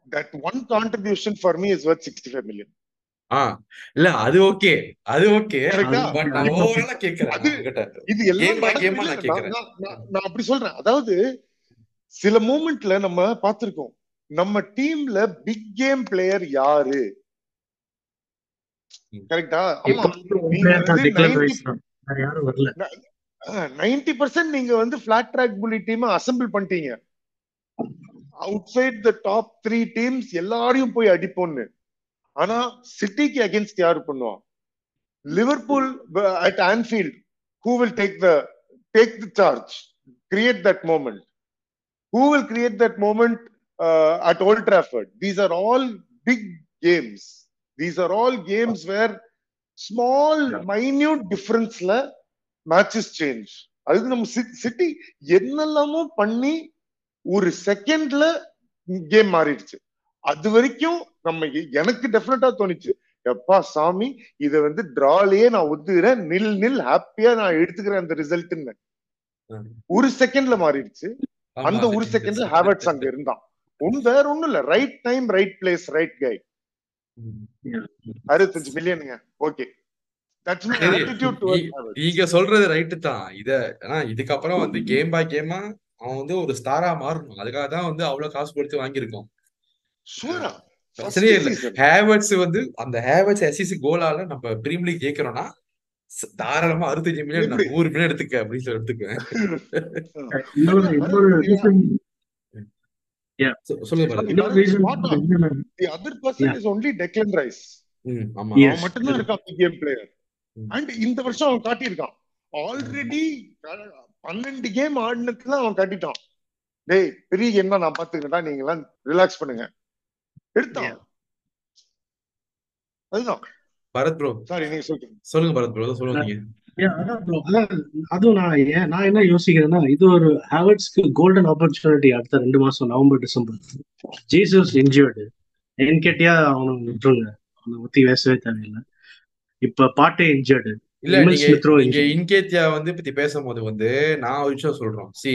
that one contribution for me is worth 65 million ஆ இல்ல அது ஓகே அது ஓகே. இது எல்லாம் நான் அப்படி சொல்றேன். அதாவது சில மூமெண்ட்ல நம்ம பார்த்திருக்கோம். நம்ம டீம்ல பிக் கேம் பிளேயர் யாரு. கரெக்டா இப்ப ஆமா. வந்து நீங்க player தான் வந்து Declan 90 Rice தான். வேற யாரும் வரல. நைன்டி பர்சன்ட் நீங்க வந்து flat track bully team assemble பண்ணிட்டீங்க. Outside the top three teams எல்லாரையும் போய் அடிப்போம்னு. ஆனா சிட்டிக்கு அகேன்ஸ்ட் யாரு பண்ணுவா Liverpool at Anfield who will take the take the charge create that moment who will create that moment at Old Trafford these are all big games these are all games where small minute டிஃபரன்ஸ்ல matches change அதுக்கு நம்ம city என்னெல்லாமோ பண்ணி ஒரு செகண்ட்ல game மாறிடுச்சு. அது வரைக்கும் நம்ம எனக்கு டெஃபினட்டா தோணுச்சு. எப்பா சாமி இத வந்து டிராலயே நான் ஒத்துக்கிறேன் நில் நில் ஹாப்பியா நான் எடுத்துக்கிறேன் அந்த ரிசல்ட்னு. ஒரு செகண்ட்ல மாறிடுச்சு. அந்த ஒரு செகண்ட்ல. ஹேவர்ட்ஸ் அங்க இருந்தான். ஒன்னு வேற ஒண்ணும் இல்ல. Right time right place right guy. அறுபத்தஞ்சு மில்லியனுங்க ஓகே நீங்க சொல்றது ரைட்டு தான். இத ஆனா இதுக்கப்புறம் வந்து கேம் பை கேமா அவன் வந்து ஒரு ஸ்டாரா மாறணும். அதுக்காக தான் வந்து அவ்வளவு காசு கொடுத்து வாங்கியிருக்கோம் ஷூரா பிரச்சனையே இல்ல ஹேவர்ட்ஸ் வந்து அந்த ஹேவர்ட்ஸ் எஸ்சிசி கோலால நம்ம பிரீமியர் லீக் ஜெயிக்கிறோம்னா தாராளமா அறுபத்தஞ்சு மில்லியன் எப்படி? நூறு மில்லியன் எடுத்துக்க அப்படின்னு சொல்லி எடுத்துக்குவேன். (laughs) இந்த வருஷம் அவன் காட்டியிருக்கான். ஆல்ரெடி பன்னெண்டு கேம் ஆடினதுல அவன் காட்டிட்டான். டேய் பெரிய கேம் தான் நான் பாத்துக்கிறேன்டா நீங்க எல்லாம் ரிலாக்ஸ் பண்ணுங்க. எடுத்தான். அதுதான். பரத் ப்ரோ சாரி நீங்க சொல்லுங்க சொல்லுங்க பரத் ப்ரோ சொல்லுங்க நீங்க. அதுவும் நான் ஏன் நான் என்ன யோசிக்கிறேன்னா இது ஒரு ஹேவர்ட்ஸ்க்கு கோல்டன் ஆப்பர்ச்சுனிட்டி அடுத்த ரெண்டு மாசம் November December. Jesus injured Nketiah அவனை விட்டுருங்க. அவனை பத்தி பேசவே தேவையில்லை. இப்ப பாட்டே இன்ஜியர்டு இல்ல. இன்கேத்தியா வந்து பத்தி பேசும்போது வந்து நான் ஒரு விஷயம் சொல்றோம். சி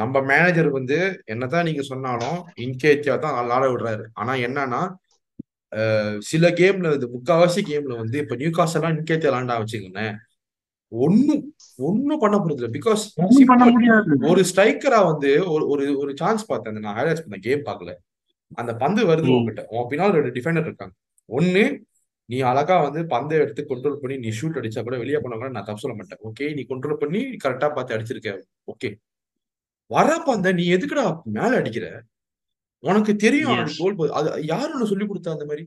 நம்ம மேனேஜர் வந்து என்னதான் நீங்க சொன்னாலும் இன்கேத்தியா தான் ஆட விடுறாரு. ஆனா என்னன்னா சில கேம்ல இது முக்காவாசி கேம்ல வந்து இப்ப நியூ காஸ்ட் எல்லாம் இன்கேத்தியா விளாண்டா வச்சுக்கோங்களேன். ஒன்னும் ஒன்னும் பண்ண போறது இல்லை பிகாஸ் ஒண்ணும் ஒரு ஸ்ட்ரைக்கரா வந்து ஒரு ஒரு ஒரு சான்ஸ் பார்த்தேன். நான் ஹைலைட்ஸ் பண்ண கேம் பார்க்கல. அந்த பந்து வருது. உங்ககிட்ட உன் பின்னால் ரெண்டு டிஃபெண்டர் இருக்காங்க. ஒன்னு நீ அழகா வந்து பந்தை எடுத்து கண்ட்ரோல் பண்ணி நீ ஷூட் அடிச்சா கூட வெளியே பண்ண கூட நான் தப்பு சொல்ல மாட்டேன். ஓகே நீ கண்ட்ரோல் பண்ணி கரெக்டா பார்த்து அடிச்சிருக்க. ஓகே வர பந்தை நீ எதுக்குடா மேல அடிக்கிற? உனக்கு தெரியும் எஸ் கோல் போகுது அது யாரு உனக்கு சொல்லி கொடுத்தா அந்த மாதிரி?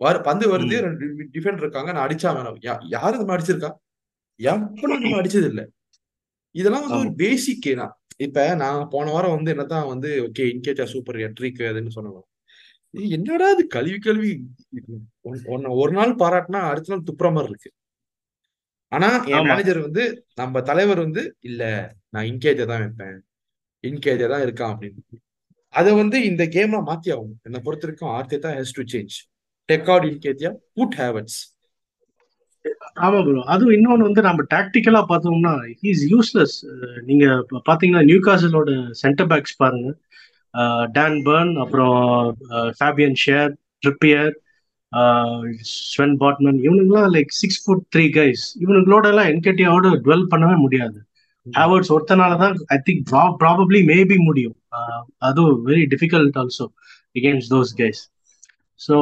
வர பந்து வருது ரெண்டு டிஃபெண்டர் இருக்காங்க நான் அடிச்சா வேணும் யாரு இந்த மாதிரி அடிச்சிருக்கா? எவனும் நம்ம அடிச்சது இல்ல. இதெல்லாம் வந்து ஒரு பேசிக் தான். இப்ப நான் போன வாரம் வந்து என்னதான் வந்து ஓகே இன்கேஜா சூப்பர் எட்ரிக் அதுன்னு சொன்னோம் என்னடா இது கல்வி கல்வி ஒரு நாள் பாராட்டினா அடுத்த நாள் துப்புற மாதிரி இருக்கு. ஆனா என் மேனேஜர் வந்து நம்ம தலைவர் வந்து இல்ல நான் இன்கேஜா தான் வைப்பேன். இன்கேஜா தான் இருக்கான் அப்படின்னு. அதை வந்து இந்த கேம்ல மாத்தி ஆகும் என்னை பொறுத்த வரைக்கும் Arteta has to change take out இன்கேஜா put Havertz ஆமா ப்ரோ அதுவும் இன்னொன்னு வந்து நம்ம டாக்டிக்கலா பார்த்தோம்னா இஸ் யூஸ்லெஸ் நீங்க பாத்தீங்கன்னா நியூ காசலோட சென்டர் பேக்ஸ் பாருங்க டேன் பர்ன் அப்புறம் Fabian Schar Trippier Sven Botman இவனுங்களாம் like six foot three guys இவனுங்களோட எல்லாம் என்கேடியாவோட டுவெல் பண்ணவே முடியாது. ஹேவர்ட்ஸ் ஒருத்தனால தான் ஐ திங்க் ப்ராபப்ளி மேபி முடியும். அதுவும் very difficult also against those guys. So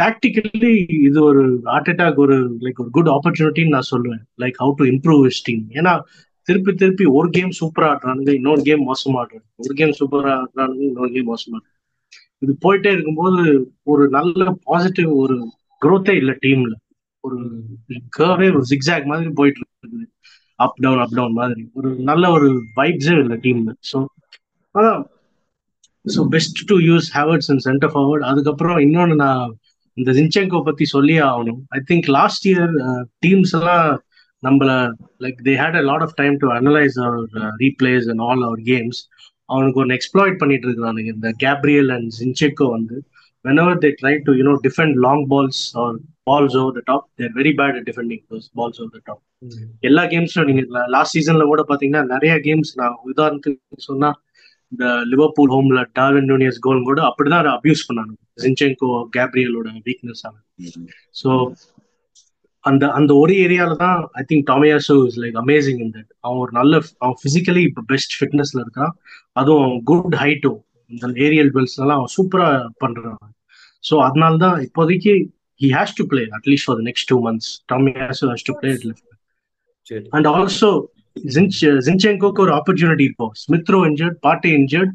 tactically இது ஒரு ஹார்ட் அட்டாக் ஒரு லைக் ஒரு குட் ஆப்பர்ச்சுனிட்டின்னு நான் சொல்லுவேன். Like how to improve his team ஏன்னா திருப்பி திருப்பி ஒரு கேம் சூப்பரா ஆடுறானுங்க இன்னொரு கேம் மோசமா ஆடுறாங்க. ஒரு கேம் சூப்பரா ஆடுறானுங்க இன்னொரு கேம் மோசமா இது போயிட்டே இருக்கும்போது ஒரு நல்ல பாசிட்டிவ் ஒரு growth-ஏ இல்லை டீம்ல ஒரு கர்வே ஒரு ஜிக்ஸாக் மாதிரி போயிட்டு இருக்குது. அப் டவுன் அப் டவுன் மாதிரி. ஒரு நல்ல ஒரு வைப்ஸே இல்லை டீம்ல ஸோ அதான். So best to use Havertz and center forward அதுக்கப்புறம் இன்னொன்று நான் இந்த ஜின்செங்கோ பத்தி சொல்லியே ஆகணும். I think last year teams எல்லாம் நம்மள like they had a lot of time to analyse our replays and all our games அவனுக்கு ஒன்று எக்ஸ்ப்ளாய்ட் பண்ணிட்டு இருக்கிறானுங்க இந்த கேப்ரியல் அண்ட் ஜின்செக்கோ வந்து whenever they try to you know defend long balls or over the top. They're very bad at defending those balls over the top. எல்லா கேம்ஸ்லும் நீங்க last சீசன்ல கூட பாத்தீங்கன்னா நிறைய கேம்ஸ் நான் உதாரணத்துக்கு சொன்னா இந்த லிவர்பூல் ஹோம்ல டார்வின் நூனியஸ் கோல் கூட அப்படிதான் அபியூஸ் பண்ணாங்க. ஜின்செங்கோ கேப்ரியலோட வீக்னஸ் ஆன. ஸோ அந்த அந்த ஒரு ஏரியால தான் I think Tomiyasu is like amazing in that அவன் ஒரு நல்ல அவன் பிசிக்கலி இப்போ பெஸ்ட் ஃபிட்னஸ்ல இருக்கான். அதுவும் குட் ஹைட்டும் இந்த ஏரியல் பெல்ஸ் எல்லாம் அவன் சூப்பரா பண்றான். ஸோ அதனால தான் இப்போதைக்கு he has to play at least for the next two months Tomiyasu has to play it left சரி அண்ட் ஆல்சோ ஜின்செங்கோக்கு ஒரு ஆப்பர்ச்சுனிட்டி இப்போ Smith Rowe injured Partey injured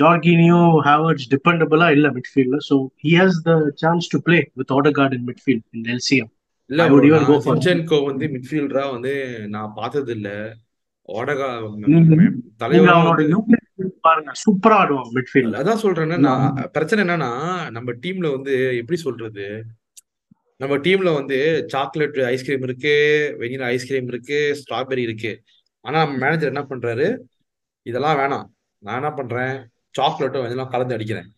Jorginho Havertz டிபெண்டபிளா இல்ல மிட்ஃபீல்ட்ல so he has the chance to play with Odegaard in midfield in LCM இல்ல for Zinchenko வந்து மிட்ஃபீல்டரா வந்து நான் பார்த்தது இல்ல ஓடகா அவனோட யூக்லிட் பாருங்க சூப்பரா ஆடுவான் மிட்ஃபீல்ட்ல அதான் சொல்றேன்னா நான் பிரச்சனை என்னன்னா நம்ம டீம்ல வந்து எப்படி சொல்றது? நம்ம டீம்ல வந்து சாக்லேட் ஐஸ்கிரீம் இருக்கு வெனிலா ஐஸ்கிரீம் இருக்கு ஸ்ட்ராபெரி இருக்கு. ஆனா நம்ம மேனேஜர் என்ன பண்றாரு? இதெல்லாம் வேணாம். நான் என்ன பண்றேன்? சாக்லேட்டும் வெனிலாம் கலந்து அடிக்கிறேன்.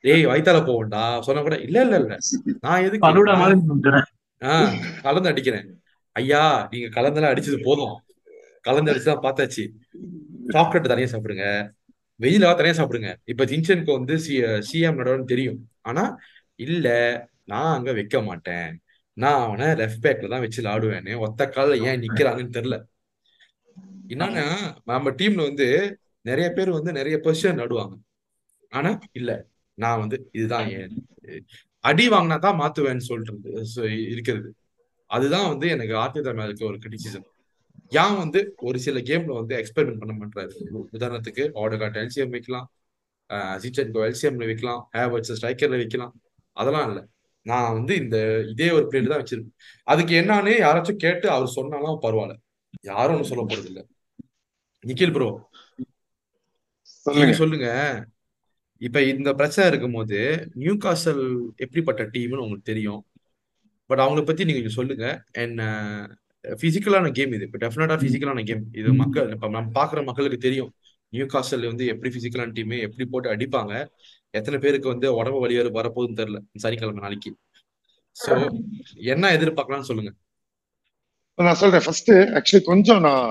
ஏய் வயித்தால போவோம்டா சொன்ன கூட இல்ல இல்ல இல்ல. நான் எதுக்கு. ஆஹ் கலந்து அடிக்கிறேன். ஐயா நீங்க கலந்தெல்லாம் அடிச்சது போதும். கலந்து அடிச்சுதான் பார்த்தாச்சு. சாக்லேட் தனியா சாப்பிடுங்க. வெயிலா தனியா சாப்பிடுங்க. இப்ப ஜின்சனுக்கு வந்து சி சிஎம் நடவன்னு தெரியும். ஆனா இல்ல நான் அங்க வைக்க மாட்டேன். நான் அவனை லெஃப்ட் பேக்ல தான் வச்சு விளாடுவேன்னு ஒத்த கால்ல ஏன் நிக்கிறாங்கன்னு தெரியல. என்னன்னா நம்ம டீம்ல வந்து நிறைய பேர் வந்து நிறைய பொசிஷன் நடுவாங்க ஆனா இல்ல. நான் வந்து இதுதான் ஏன் அடி வாங்கினா தான் மாத்துவேன்னு சொல்லிட்டு இருக்கிறது. அதுதான் வந்து எனக்கு ஆர்த்திதா மேல ஒரு கிரிட்டிசிசம் யான் வந்து ஒரு சில கேம்ல வந்து எக்ஸ்பெரிமெண்ட் பண்ண மாட்டாரு உதாரணத்துக்கு ஆடோகாட் எல்சிஎம் வைக்கலாம். சிச்சன்கோ எல்சிஎம்ல வைக்கலாம். ஹேவர்ட்ஸ் ஸ்ட்ரைக்கர்ல வைக்கலாம். அதெல்லாம் இல்ல. நான் வந்து இந்த இதே ஒரு பிளேட் தான் வச்சிருப்பேன். அதுக்கு என்னன்னு யாராச்சும் கேட்டு அவர் சொன்னாலும் பரவாயில்ல. யாரும் ஒன்றும் சொல்ல போறது இல்ல. நிக்கில் ப்ரோ நீங்க சொல்லுங்க. சொல்லுங்க இப்ப இந்த பிரச்சனை இருக்கும்போது நியூ காசல் எப்படிப்பட்ட டீம்னு உங்களுக்கு தெரியும். பட் அவங்கள பத்தி நீங்க சொல்லுங்க. அண்ட் பிசிக்கலான கேம் இது. இப்போ டெஃபினட்டா பிசிக்கலான கேம் இது மக்கள் இப்ப நம்ம பாக்குற மக்களுக்கு தெரியும். நியூ காசல் வந்து எப்படி பிசிக்கலான டீம் எப்படி போட்டு அடிப்பாங்க எத்தனை பேருக்கு வந்து உடம்பு வலி வர வரப்போகுதுன்னு தெரியல. சனிக்கிழமை நாளைக்கு. சோ என்ன எதிர்பார்க்கலாம்னு சொல்லுங்க. நான் சொல்றேன். ஃபர்ஸ்ட் ஆக்சுவலி கொஞ்சம் நான்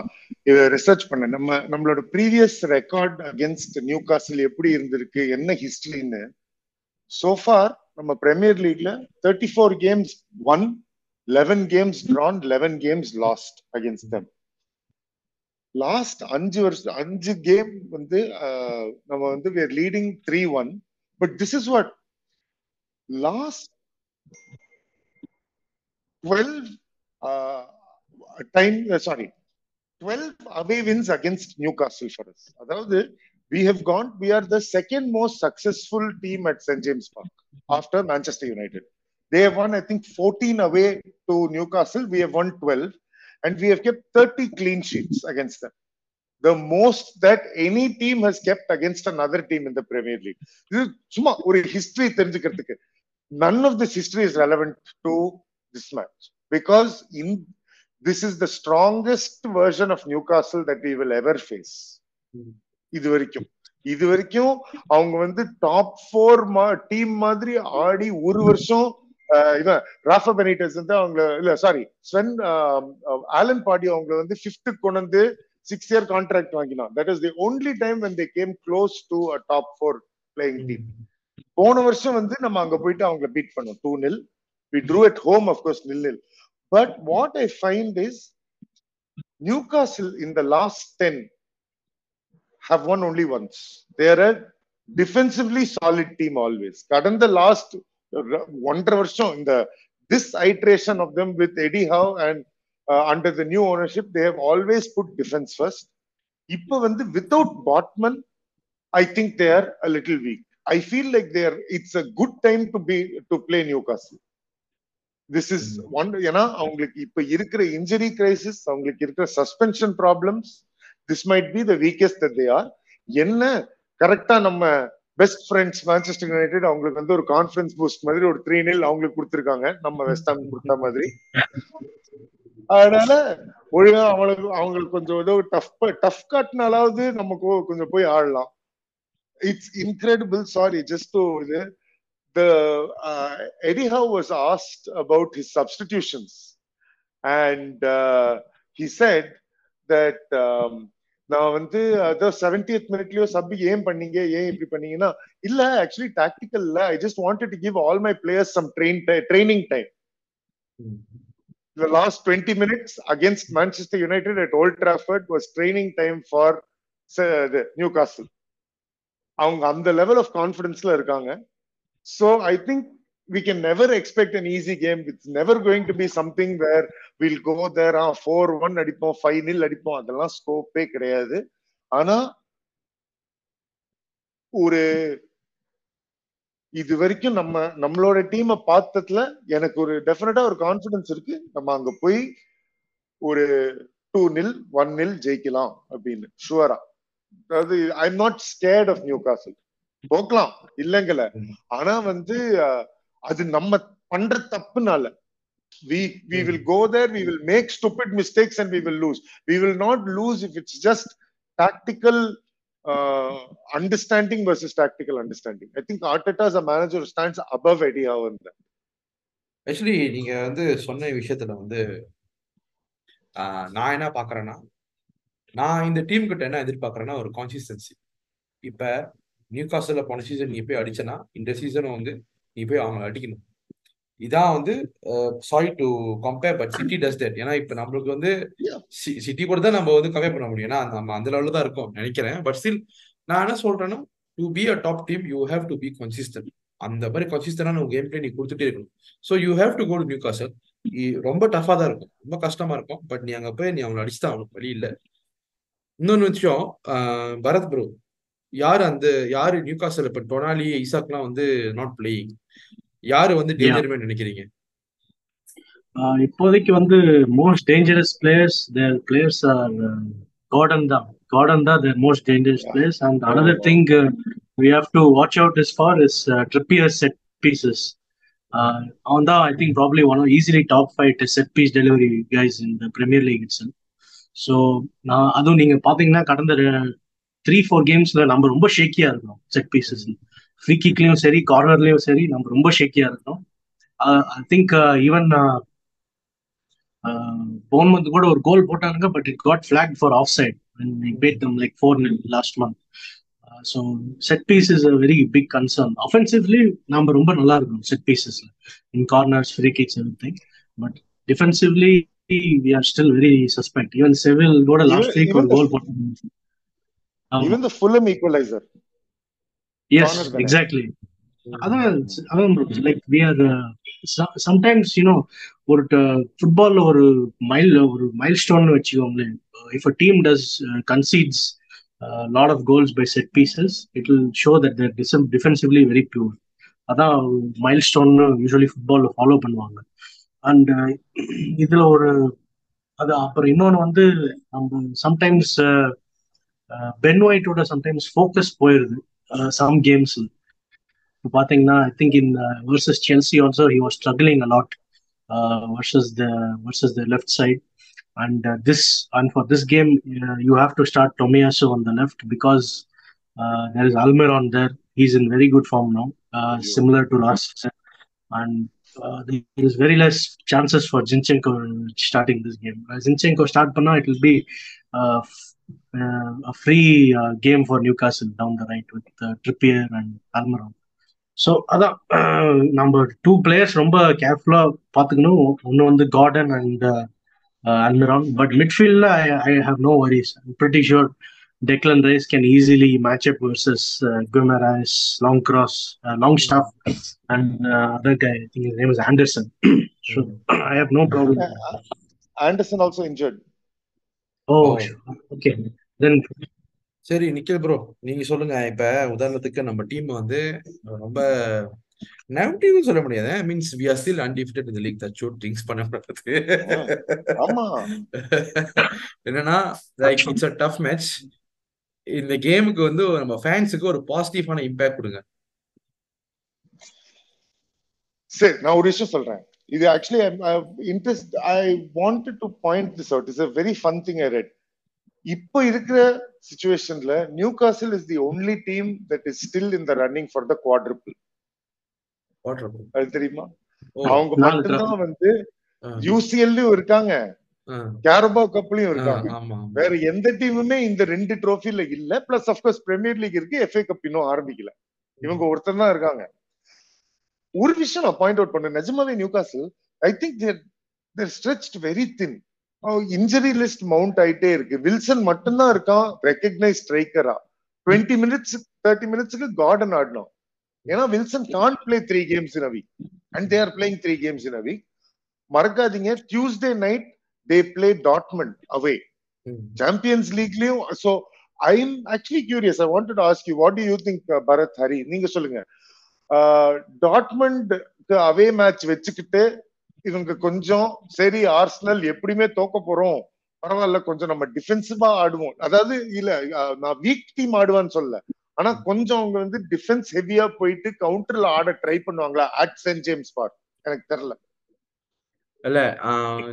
இதை ரிசர்ச் பண்ணேன். நம்ம நம்மளோட ப்ரீவியஸ் ரெக்கார்ட் அகேன்ஸ்ட் நியூ காசில் எப்படி இருந்திருக்கு என்ன ஹிஸ்டரின்னு சோஃபார் நம்ம Premier லீக்ல thirty four games won eleven games drawn eleven games lost against them last அஞ்சு வருஷம் அஞ்சு கேம் வந்து ஆஹ், நம்ம வந்து leading three one but this is what last twelve time sorry twelve away wins against Newcastle for us அதாவது we have gone we are the second most successful team at st james park after manchester united. They have won i think 14 away to newcastle we have won 12 and we have kept 30 clean sheets against them the most that any team has kept against another team in the premier league This is history. none of this history is relevant to this match because in this is the strongest version of Newcastle that we will ever face. இது வரைக்கும் இது வரைக்கும் அவங்க வந்து top four team மாதிரி ஆடி ஒரு வருஷம் இவன் ராஃபா பெனிட்டஸ் வந்து அவங்க இல்ல சாரி ஸ்வென் ஆலன் பாடி அவங்க வந்து பிப்த் கொண்டு வந்து சிக்ஸ் இயர் கான்ட்ராக்ட் வாங்கினான். That is the only time when they came close to a top four playing team போன வருஷம் வந்து நம்ம அங்க போயிட்டு அவங்கள பீட் பண்ணோம். Two nil we drew at home of course nil nil but what I find is Newcastle in the last ten have won only once. They are a defensively solid team always. கடந்த last ஒன்றரை வருஷம் இந்த iteration of them with Eddie Howe and uh, under the new ownership, they have always put defense first. இப்போ வந்து without Botman, I think they are a little weak. I feel like they are. It's a good time to be to play Newcastle. This is one ஏன்னா அவங்களுக்கு இப்ப இருக்கிற injury crisis அவங்களுக்கு இருக்கிற suspension problems this might be the weakest they are என்ன கரெக்டா நம்ம best friends Manchester United அவங்களுக்கு வந்து ஒரு கான்ஃபரன்ஸ் பூஸ்ட் மாதிரி ஒரு த்ரீ நில் அவங்களுக்கு கொடுத்துருக்காங்க. நம்ம வெஸ்டாம் கொடுத்த மாதிரி. அதனால ஒழுங்கா அவங்களுக்கு அவங்களுக்கு கொஞ்சம் ஏதோ டஃப் டஃப் காட்டினாலாவது நமக்கு கொஞ்சம் போய் ஆடலாம். இட்ஸ் இன்கிரெடிபிள் சாரி ஜஸ்ட் இது த uh, Eddie Howe was asked about his substitutions, and uh, நான் வந்து அதோ செவன்டியத் மினிட்லயோ சப் ஏன் பண்ணீங்க? ஏன் இப்படி பண்ணீங்கன்னா இல்ல actually டாக்டிக்கல்ல I just wanted to give all my players some train training time The last 20 minutes against Manchester United at Old Trafford was training time for the Newcastle. அவங்க அந்த லெவல் ஆஃப் கான்பிடன்ஸ்ல இருக்காங்க. So I think we can never expect an easy game. It's never going to be something where we'll go there, ah, four one அடிப்போம் five nil அடிப்போம். அதெல்லாம் ஸ்கோப்பே கிடையாது. ஆனா ஒரு இது வரைக்கும் நம்ம நம்மளோட டீமை பார்த்ததுல எனக்கு ஒரு டெஃபினட்டா ஒரு கான்பிடன்ஸ் இருக்கு. நம்ம அங்க போய் ஒரு டூ நில் ஒன் நில் ஜெயிக்கலாம் அப்படின்னு. ஷுவரா அதாவது I am not scared of Newcastle போக்கலாம் இல்லைங்கல ஆனா வந்து அது நம்ம பண்ற தப்புனால we we will go there we will make stupid mistakes and we will lose we will not lose if it's just tactical uh, understanding versus tactical understanding i think arteta as a manager stands above eddie howe in that actually நீங்க வந்து சொன்ன விஷயத்துல வந்து நான் என்ன பாக்குறேன்னா நான் இந்த team கிட்ட என்ன எதிர்பார்க்கறேன்னா ஒரு கான்சிஸ்டன்சி இப்ப நியூ காஸ்டல்ல போன சீசன் நீ போய் அடிச்சனா இந்த சீசனும் வந்து நீ போய் அவங்களை அடிக்கணும். இதான் வந்து sorry to compare but City does that ஏன்னா இப்ப நம்மளுக்கு வந்து சிட்டி கூட தான் நம்ம வந்து கம்பேர் பண்ண முடியும். ஏன்னா நம்ம அந்த லெவலில் தான் இருக்கோம் நினைக்கிறேன். பட் ஸ்டில் நான் என்ன சொல்றேன்னா to be a top team you have to be consistent அந்த மாதிரி கன்சிஸ்டன்டான கேம் பிளே நீ கொடுத்துட்டே இருக்கணும். So you have to go to Newcastle ரொம்ப டஃபா தான் இருக்கும். ரொம்ப கஷ்டமா இருக்கும். பட் நீ அங்க போய் நீ அவங்களை அடிச்சுதான் ஆகணும். வழி இல்லை. இன்னொன்று விஷயம் பரத் ப்ரோ யாரு அந்த யாரு நியூ காசல் இப்ப டொனாலி இசாக்லாம் வந்து நாட் பிளேயிங் யாரு வந்து டேஞ்சர் நினைக்கிறீங்க? இப்போதைக்கு வந்து most dangerous players their players are Gordon தான். கார்டன் தான் their most dangerous players and another thing we have to watch out is for is Trippier set pieces அவன் தான் I think probably one easily top five set piece delivery guys இந்த Premier League it's so நான் அதுவும் நீங்க பாத்தீங்கன்னா கடந்த three four கேம்ஸ்ல நம்ம ரொம்ப ஷேக்கியா இருக்கோம் செட் பீசஸ் ஃப்ரீ கிக்லயும் சரி கார்னர்லயும் சரி நம்ம ரொம்ப ஷேக்கியா இருக்கோம் ஐ திங்க் ஈவன் போன் மந்த் கூட ஒரு கோல் போட்டாங்க but it got flag for off side bad them like four last month so set piece is a very big concern offensively நம்ம ரொம்ப நல்லா இருக்கோம் செட் பீசஸ்ல in corners free kicks everything but defensively we are still very suspect even Seville கூட last week ஒரு goal போட்டாங்க. Even the Fulham equalizer. Yes, exactly. அதான் அதான் like we are sometimes you know ஒரு ஃபுட்பால்ல ஒரு மைல் ஒரு மைல் ஸ்டோன் வச்சுக்கோங்களேன் if a team does concedes a lot of goals by set pieces, it will show that they're dis- defensively very pure. அதான் milestone usually ஃபுட்பால்ல follow பண்ணுவாங்க and (clears throat) இதுல ஒரு அது அப்புறம் இன்னொன்று வந்து நம்ம சம்டைம்ஸ் பென் ஒயிட்டோட சம்டைம்ஸ் ஃபோக்கஸ் போயிருது சம் கேம்ஸ் இப்போ பார்த்தீங்கன்னா I think in versus Chelsea also he was struggling a lot versus the versus the left side and uh, this and for this game uh, you have to start Tomiyasu on the left because uh, there is Almiron there. He's in very good form now, uh, similar to last season, and uh, there is very less chances for Zinchenko starting this game. Uh, Zinchenko start panna, it will be uh, f- uh, a free uh, game for Newcastle down the right with uh, Trippier and Almiron. So அதான் நம்ம two players ரொம்ப கேர்ஃபுல்லாக பார்த்துக்கணும் ஒன்று வந்து Gordon and Almiron. But midfield, I, I have no worries. I'm pretty sure Declan Rice can easily match up versus uh, Guimaraes, long cross, uh, long stuff, and uh, other guy. I think his name is Anderson. so Also injured. Oh. Then சரி Nikhil bro நீங்க சொல்லுங்க. இப்ப உதாரணத்துக்கு நம்ம team வந்து ரொம்ப negative சொல்ல முடியாது. Means we are still undefeated இந்த லீக் தட் ஷூட் ட்ரிங்க்ஸ் பண்ணப்படுறது ஆமா. என்னன்னா like it's a tough match இந்த கேமுக்கு வந்து நம்ம ஃபேன்ஸுக்கு ஒரு பாசிட்டிவான இம்பாக்ட் கொடுங்க. சரி நான் ஒரு விஷயம் சொல்றேன். இது actually interest I wanted to point this out is a very fun thing I read இப்போ இருக்கிற சுச்சுவேஷன்ல Newcastle is the only team that is still in the running for the quadruple அது தெரியுமா? அவங்க மட்டும்தான் வந்து யூசிஎல்லயும் இருக்காங்க. கேரபா கப்லயும் இருக்காங்க. வேற எந்த டீமுமே இந்த ரெண்டு ட்ரோஃபில இல்ல. Plus of course Premier League இருக்கு. எஃப்ஏ கப் இன்னும் ஆரம்பிக்கல. இவங்க ஒருத்தர் தான் இருக்காங்க. ஒரு விஷயம் நான் பாயிண்ட் அவுட் பண்ணேன். நிஜமாவே Newcastle I think they're they're stretched very thin injury list mount ஆயிட்டே இருக்கு. வில்சன் மட்டும்தான் இருக்கான். ரெக்கக்னைஸ் ஸ்ட்ரைக்கரா டுவெண்ட்டி மினிட்ஸ் தேர்ட்டி மினிட்ஸ்க்கு கார்டன் ஆடணும். ஏன்னா Wilson can't play three games in a week and they are playing three games in a week மறக்காதீங்க. Tuesday night they play Dortmund away. Champions லீக்லயும் so I am actually curious I wanted ask you what you think Bharath Hari நீங்க சொல்லுங்க. டாட்மண்ட்க்கு அவே match வச்சுக்கிட்டு இவங்க கொஞ்சம் சரி Arsenal எப்படியுமே தோக்க போறோம். பரவாயில்ல கொஞ்சம் நம்ம டிஃபென்சிவா ஆடுவோம். அதாவது இல்ல நான் வீக் டீம் ஆடுவான்னு சொல்ல ஆனா கொஞ்சம் அவங்க வந்து டிஃபென்ஸ் ஹெவியா போயிட்டு கவுண்டர்ல ஆட ட்ரை பண்ணுவாங்களா? அட் சென்ட் ஜேம்ஸ் பார்க் எனக்கு தெரியல. இல்ல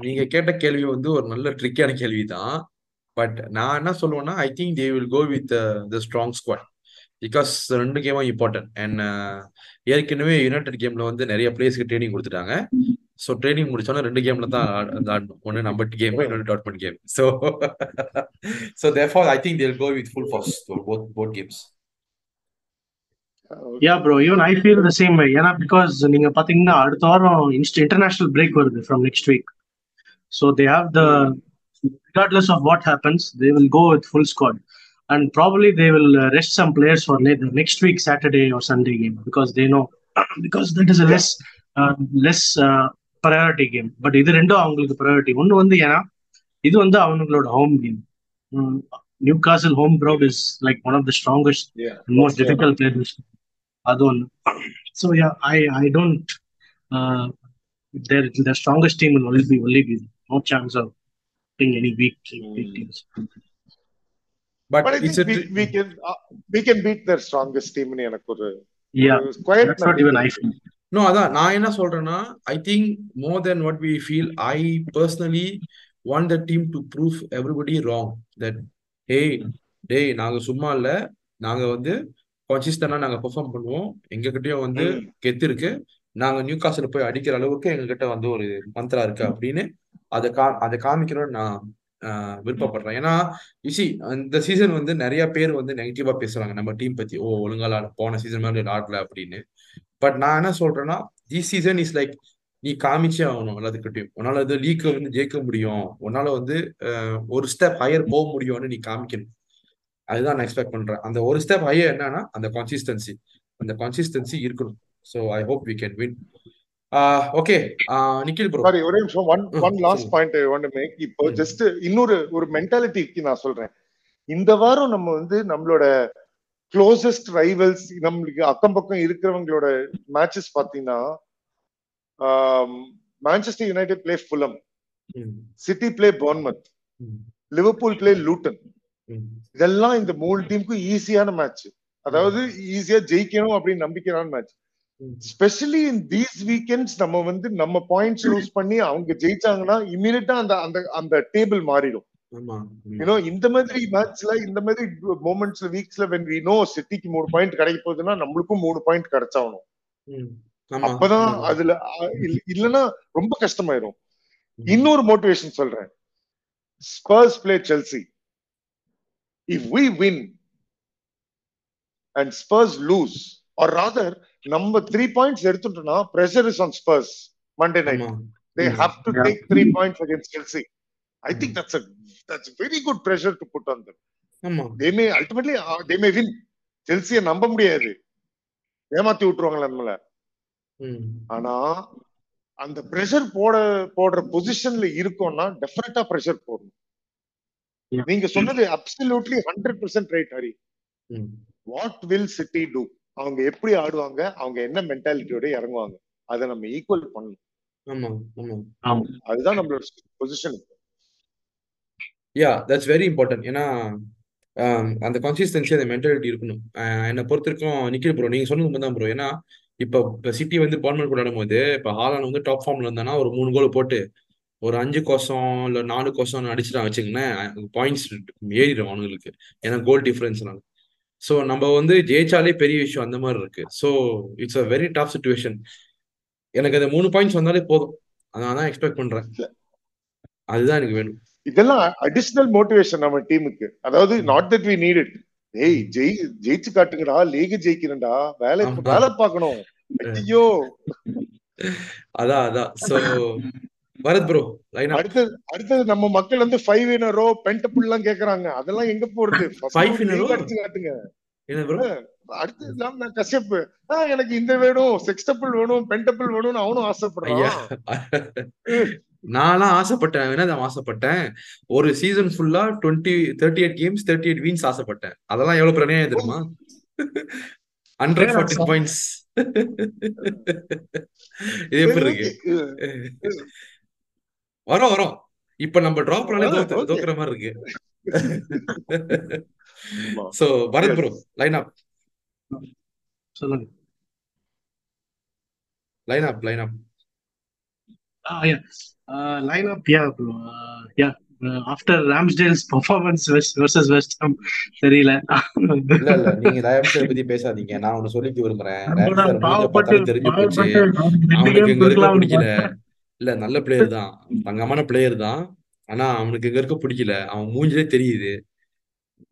நீங்க கேட்ட கேள்வி வந்து ஒரு நல்ல ட்ரிக்கான கேள்வி தான் பட் நான் என்ன சொல்லுவேன்னா I think they will go with the strong squad because ரெண்டு கேமும் இம்பார்ட்டன்ட் அண்ட் ஏற்கனவே யுனைடெட் கேம்ல வந்து நிறைய பிளேஸ்க்கு ட்ரைனிங் கொடுத்துட்டாங்க. ஸோ ட்ரைனிங் முடிச்சோன்னா ரெண்டு கேம்ல தான் ஆடணும் ஒன்று நம்ம கேம் இன்னொன்று Dortmund game so so therefore I think they'll go with full force both both games yeah bro even I feel the same way ஏன்னா பிகாஸ் நீங்க பாத்தீங்கன்னா அடுத்த வாரம் இன்டர்நேஷனல் பிரேக் வருது from next week so they have the regardless of what happens they will go with full squad and probably they will uh, rest some players for ne- the next week saturday or sunday game because they know (clears throat) because that is a less uh, less uh, priority game but இது ரெண்டும் அவங்களுக்கு priority ஒன்னு வந்து ஏன்னா இது வந்து அவங்களோட home game Newcastle home ground is like one of the strongest and most difficult players அது ஒன்று so yeah I I don't they're the strongest team will only be only be no chance of being any weak weak teams but it's we, can uh, we can beat their strongest team னு எனக்கு ஒரு yeah quite that's what even I feel. அதான் நான் என்ன சொல்றேன்னா I think more then what we feel I personally want the team to prove everybody wrong that hey டேய் நாங்க சும்மா இல்ல நாங்க வந்து கன்சிஸ்டண்டா நாங்க பெர்ஃபார்ம் பண்ணுவோம். எங்ககிட்டயும் வந்து. கெத்து இருக்கு. நாங்க நியூ காசில் போய் அடிக்கிற அளவுக்கு எங்ககிட்ட வந்து ஒரு மந்த்ரா இருக்கு அப்படின்னு அதை கா அதை காமிக்கணும்னு நான் விருப்பப்படுறேன் ஏன்னா இசி இந்த சீசன் வந்து நிறைய பேர் வந்து நெகட்டிவா பேசுறாங்க. நம்ம டீம் பத்தி ஓ ஒழுங்கா விளையாட- போன சீசன் மாதிரி ஆடல அப்படின்னு. பட் நான் என்ன சொல்றேன்னா தி சீசன் இஸ் லைக் நீ காமிச்சே ஆகணும் எல்லாத்துக்கிட்டையும். உன்னால வந்து லீக்க வந்து ஜெயிக்க முடியும். உன்னால வந்து ஒரு ஸ்டெப் ஹையர் போக முடியும்னு நீ காமிக்கணும். அதுதான் நான் எக்ஸ்பெக்ட் பண்றேன். அந்த ஒரு ஸ்டெப் ஹையர் என்னன்னா அந்த கன்சிஸ்டன்சி அந்த கன்சிஸ்டன்சி இருக்கணும். So I hope we can win okay. Nikhil bro sorry ஒரே நிமிஷம். One one last. Point want make இப்போ. ஜஸ்ட் இன்னொரு ஒரு மென்டாலிட்டிக்கு நான் சொல்றேன். இந்த வாரம் நம்ம வந்து நம்மளோட க்ளோசஸ்ட் ரைவல்ஸ் நம்மளுக்கு அக்கம் பக்கம் இருக்கிறவங்களோட மேட்சஸ் பாத்தீங்கன்னா Manchester United play Fulham hmm, City play Bournemouth Liverpool play Luton இதெல்லாம் இந்த மூணு டீமுக்கும் ஈஸியான மேட்ச் அதாவது ஈஸியா ஜெயிக்கணும் அப்படின்னு நம்பிக்கையான match. Specially in these weekends நம்ம வந்து நம்ம பாயிண்ட்ஸ் லூஸ் (clears throat) பண்ணி அவங்க ஜெயிச்சாங்கன்னா இமீடியட்டா அந்த அந்த அந்த டேபிள் மாறிடும். யூனோ இந்த மாதிரி மேட்ச்ல இந்த மாதிரி மூமெண்ட்ஸ்ல வீக்ஸ்ல வென் வி நோ சிட்டிக்கு மூணு பாயிண்ட் கிடைக்க போகுதுன்னா நம்மளுக்கும் மூணு பாயிண்ட் கிடைச்சாகணும். அப்பதான். அதுல இல்லைன்னா ரொம்ப கஷ்டமாயிரும். இன்னொரு மோட்டிவேஷன் சொல்றேன். Spurs play Chelsea if we win and Spurs lose or rather நம்ம த்ரீ பாயிண்ட்ஸ் எடுத்துட்டோம்னா pressure is on Spurs Monday night ஆமா they hmm. have to Yeah. take three points against Chelsea. I think Mm. that's a that's very good pressure to put on them. ஆமா They may ultimately uh, they may win. செல்சியை நம்ப முடியாது ஏமாத்தி விட்டுருவாங்களா நம்மள ம், ஆனா அந்த பிரஷர் போட போடுற பொசிஷன்ல இருக்கோம்னா டெஃபினட்டா பிரஷர் போடணும். நீங்க சொன்னது absolutely hundred percent right Hari hmm. What will city do அவங்க எப்படி ஆடுவாங்க அவங்க என்ன மென்டாலிட்டியோட இறங்குவாங்க அதை நம்ம ஈக்குவல் பண்ணணும். ஆமா ஆமா. ஆமா. அதுதான் நம்மளோட position yeah that's very important ஏன்னா ஆம், அந்த கன்சிஸ்டன்சி அந்த மென்டாலிட்டி இருக்கணும். என்னை பொறுத்த வரைக்கும் நிக்கில் ப்ரோ நீங்க சொன்னது தான் ப்ரோ ஏன்னா இப்போ இப்போ சிட்டி வந்து பர்மனன்ட் விளையாடும் போது இப்போ ஹாலாண்ட் வந்து டாப் ஃபார்ம்ல இருந்தானா ஒரு மூணு கோல் போட்டு ஒரு அஞ்சு கோசம் இல்லை நாலு கோசம் அடிச்சுட்டான் வச்சுக்கோங்களேன் பாயிண்ட்ஸ் ஏறிடும் அவனுங்களுக்கு. ஏன்னா கோல் டிஃபரன்ஸ்னால ஸோ நம்ம வந்து ஜெயிச்சாலே பெரிய விஷயம் அந்த மாதிரி இருக்கு. So it's a very tough situation எனக்கு அந்த மூணு பாயிண்ட்ஸ் வந்தாலே போதும். அதான் தான் எக்ஸ்பெக்ட் பண்றேன். அதுதான் எனக்கு வேணும். இதெல்லாம் அடிஷனல் மோட்டிவேஷன் நம்ம டீமுக்கு அதாவது not that we need it ஏய் ஜெயி ஜெயிச்சு காட்டுங்கடா. லீக் ஜெயிக்கிறேன்டா வேலை. வேலை பார்க்கணும். ஐயோ அதான் அதான். ஸோ (laughs) பரத் ப்ரோ அடுத்தது அடுத்தது நம்ம மக்கள் வந்து ஃபைவ் இன் ரோ பென்டபிள் எல்லாம் கேக்குறாங்க. அதெல்லாம் எங்க போறது? (laughs) A league row? அடிச்சு காட்டுங்க. அடுத்து நான் கஷ்யப் எனக்கு இந்த வேணும் செக்ஸ்டபிள் வேணும் பென்டபிள் வேணும்னு அவனும் ஆசைப்படுறான். நான்லாம் ஆசைப்பட்டேன். நான் ஆசைப்பட்டேன்? ஒரு சீசன் ஃபுல்லா twenty thirty eight games thirty eight wins ஆசைப்பட்டேன். அதெல்லாம் எவ்வளவு பிரணையா தெரியுமா? ஹண்ட்ரட் ஃபார்ட்டின் பாயிண்ட்ஸ் இது எப்படி இருக்கு. வரோம் வரோம். இப்ப நம்ம டிராப் பண்ணாலே. தோக்குற மாதிரி இருக்கு. So Bharath. Bro line up சொல்லுங்க. Line up line up bro. Uh, yeah. Uh, after Ramsdale's performance West, versus West Ham, தெரியல. இல்ல இல்ல. நீங்க ரயாம்சரை பத்தி பேசாதீங்க. நான் ஒண்ணு சொல்லிக்க விரும்புறேன். தெரிஞ்சு போச்சு. அவனுக்கு இங்க இருக்க பிடிக்கல. இல்ல நல்ல பிளேயர் தான். தங்கமான பிளேயர் தான். ஆனா அவனுக்கு இங்க இருக்க பிடிக்கல. அவன் மூஞ்சிலே தெரியுது.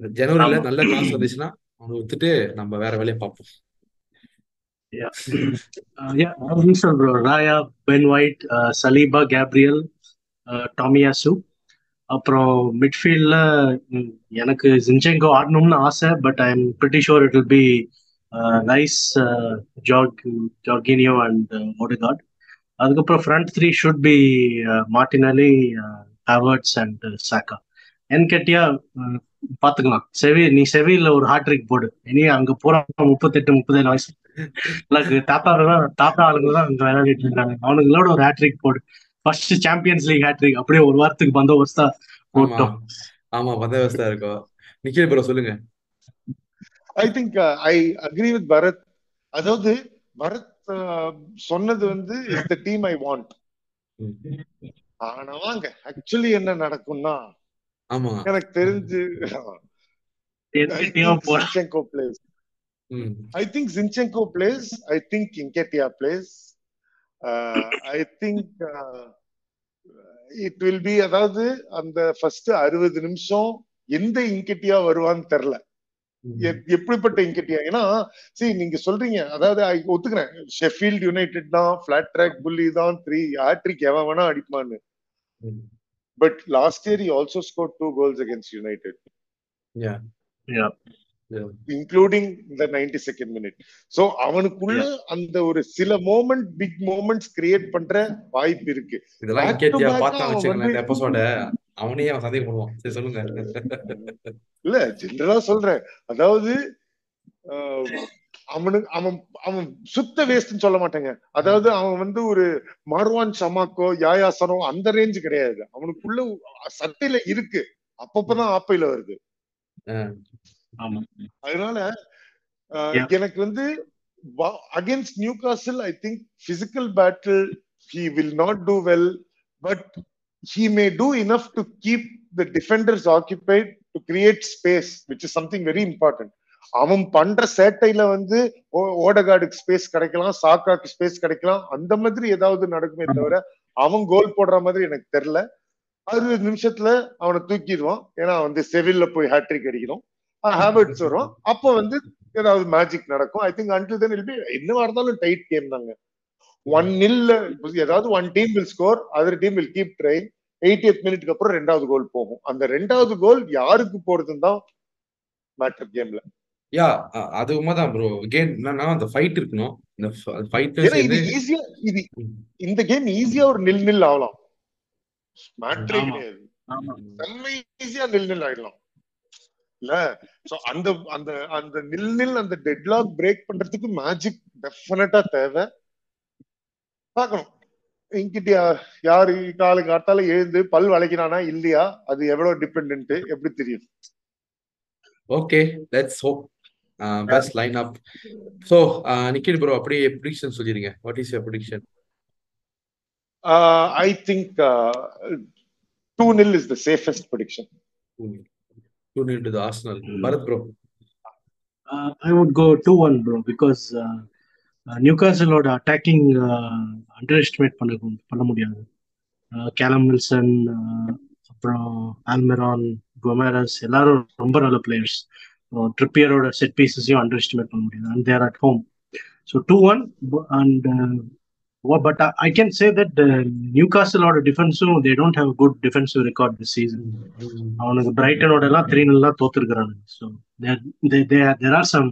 ஜனவரில ஆமா. நல்ல காசு வந்துச்சுன்னா அவனை வித்துட்டு நம்ம வேற வேலையை பார்ப்போம். White, uh, Saliba, Gabriel, uh, Tomiyasu. அப்புறம் மிட்ஃபீல்ட்ல எனக்கு ஜின்செங்கோ ஆடணும்னு ஆசை but I am pretty sure it will be nice ஜார்க் Jorginho and Odegaard அதுக்கப்புறம் front three should be Martinelli Havertz and Saka என் கேட்டியா பாத்துக்கலாம். செவி நீ செவியில ஒரு ஹாட்ரிக் போடு. இனி அங்க போற முப்பத்தெட்டு முப்பத்தேழு வயசு. எனக்கு தாத்தா தான் தாத்தா ஆளுங்க தான் அங்க விளையாடிட்டு இருக்காங்க. அவனுங்களோட ஒரு ஹேட்ரிக் போடு. ஃபர்ஸ்ட் சாம்பியன்ஸ் லீக் ஹேட்ரிக் அப்படியே ஒரு வாரத்துக்கு பந்தோபஸ்தா போட்டோம். ஆமா பந்தவஸ்தா இருக்கும். நிக்கில் ப்ரோ சொல்லுங்க. I think I agree with Bharath அதாவது பரத் சொன்னது வந்து is the team I want. ஆனா வாங்க ஆக்சுவலி என்ன நடக்கும்னா ஆமா. எனக்கு தெரிஞ்சு Zinchenko plays I think Zinchenko plays I think இங்கேட்டியா plays I think it will be அதாவது அந்த ஃபர்ஸ்ட் அறுபது நிமிஷம் எந்த இங்கெட்டியா வருவான்னு. எப்- எப்படிப்பட்ட இங்கெட்டியா ஏன்னா see நீங்க சொல்றீங்க. அதாவது ஒத்துக்கிறேன். ஷெஃபீல்ட் யுனைடெட் தான் ஃபிளாட் ட்ராக் புள்ளி தான் த்ரீ ஹேட்ரிக் எவன் வேணா அடிப்பான்னு. But last year also score two goals against United Yeah. Yeah. Yeah. Including the ninety second minute so அவனுக்குள்ள அந்த ஒரு சில மோமெண்ட் பிக் மோமெண்ட்ஸ் கிரியேட் பண்ற வாய்ப்பு இருக்கு. இதெல்லாம் அவன் அவனே அவன் சந்தேகப்படுவான் சரி சொல்லுங்க. இல்ல ஜெனரலா சொல்றேன். அதாவது ஆஹ், அவனுக்கு அவன் அவன் சுத்த வேஸ்ட்னு சொல்ல மாட்டேங்க. அதாவது அவன் வந்து ஒரு மார்வான் சமாக்கோ யாயாசனோ அந்த ரேஞ்ச் கிடையாது. அவனுக்குள்ள சட்டையில இருக்கு. அப்பப்பதான் ஆப்பையில வருது. ஆமா. அதனால. எனக்கு வந்து against Newcastle I think physical battle he will not do well but he may do enough to keep the defenders occupied to create space which is something very important அவன் பண்ற சேட்டையில வந்து ஓடகாடுக்கு ஸ்பேஸ் கிடைக்கலாம் சாக்காக்கு ஸ்பேஸ் கிடைக்கலாம் அந்த மாதிரி ஏதாவது நடக்குமே தவிர அவன் கோல் போடுற மாதிரி எனக்கு தெரியல. அறுபது நிமிஷத்துல அவனை தூக்கிடுவான். ஏன்னா வந்து செவில்ல போய் ஹேட்ரிக் அடிக்கணும். ஹேபிட்ஸ் வரும். அப்போ வந்து ஏதாவது மேஜிக் நடக்கும். I think until then it'll be என்னவா இருந்தாலும் டைட் கேம் தாங்க. ஒன் நில்ல ஏதாவது one team will score other team will keep try eightieth மினிட்க்கு அப்புறம் ரெண்டாவது கோல் போகும். அந்த ரெண்டாவது கோல் யாருக்கு போறதுன்னு தான் மேட்டர் கேம்ல யா அது உண்மைதான் ப்ரோ கேம் என்னன்னா அந்த ஃபைட் இருக்கணும். இந்த ஃபைட் இது ஈஸியா இது இந்த கேம் ஈஸியா ஒரு நில் நில் ஆகலாம். மேட்ரே. கிடையாது. ஆமா. செம்ம ஈஸியா நில் நில் ஆயிடலாம். இல்ல? சோ அந்த அந்த அந்த நில் நில் அந்த டெட்லாக் பிரேக் பண்றதுக்கு மேஜிக் டெஃபினட்டா தேவை. பார்க்கணும். இங்கிட்ட யாரு காலுக்கு காத்தால எழுந்து பல் வளைக்கிறானா இல்லையா? அது எவ்வளவு டிபெண்ட் எப்படி தெரியும்? Okay let's hope best line up so Nikhil bro அப்படியே ப்ரிடிக்ஷன் சொல்லிருங்க. What is your prediction I think two nil is the safest prediction two nil to the Arsenal Bharath bro Uh, I would go 2 1, ஓட attacking underestimate பண்ண பண்ண முடியாது. Callum Wilson அப்புறம் ஆல்மெரான் கொமேரஸ் எல்லாரும் ரொம்ப நல்ல பிளேயர்ஸ் ட்ரிப்பியரோட செட் பீசஸையும் அண்டர் எஸ்டிமேட் பண்ண முடியாது. And they're at home so two one and but I can say that நியூகாசலோட டிஃபென்ஸும் they don't have good defensive record this season அவனுக்கு பிரைட்டனோட எல்லாம் த்ரீ நல்லா தோத்துருக்கானுங்க so there are some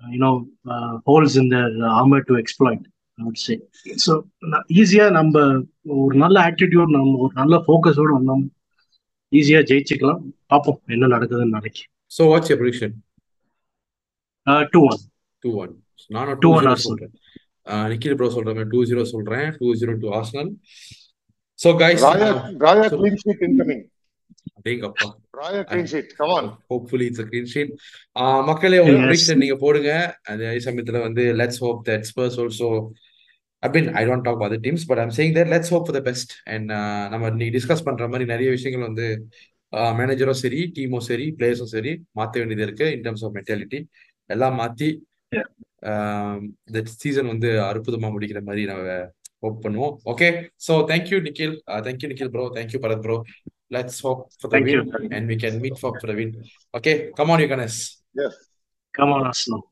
you know holes in their armour to exploit I say so ஈஸியா நம்ம ஒரு நல்ல attitude நம்ம ஒரு நல்ல ஃபோக்கஸோட வந்தோம் ஈஸியா ஜெயிச்சுக்கலாம். பார்ப்போம் என்ன நடக்குதுன்னு நாளைக்கு. So what's your prediction two one two one நானும் 2-1 டூ ஜீரோ Arsenal. சொல்றேன். நிக்கில் ப்ரோ மாதிரி டூ ஜீரோ சொல்றேன். Two zero to Arsenal so guys Raya Raya so- clean sheet incoming hopefully it's clean sheet மக்களே உங்க. ப்ரிடிக்ஷன் நீங்க போடுங்க. அதே சமயத்துல வந்து let's hope that Spurs also I mean I don't talk other teams but I'm saying that let's hope for the best and நம்ம நீ discuss பண்ற மாதிரி நிறைய விஷயங்கள் வந்து மேனேஜரும் சரி டீமும் சரி பிளேயர்ஸும் சரி மாற்ற வேண்டியது இருக்கு இன் டர்ம்ஸ் ஆஃப் மென்டாலிட்டி எல்லாம் மாத்தி. இந்த சீசன் வந்து அற்புதமா முடிக்கிற மாதிரி நம்ம ஹோப் பண்ணுவோம். Okay so thank you Nikhil thank you Nikhil bro thank you Bharath bro Let's hope for the Thank win you, and we can meet for, for the win. Okay, come on, Yuganes. Yes. Come on, Arsenal.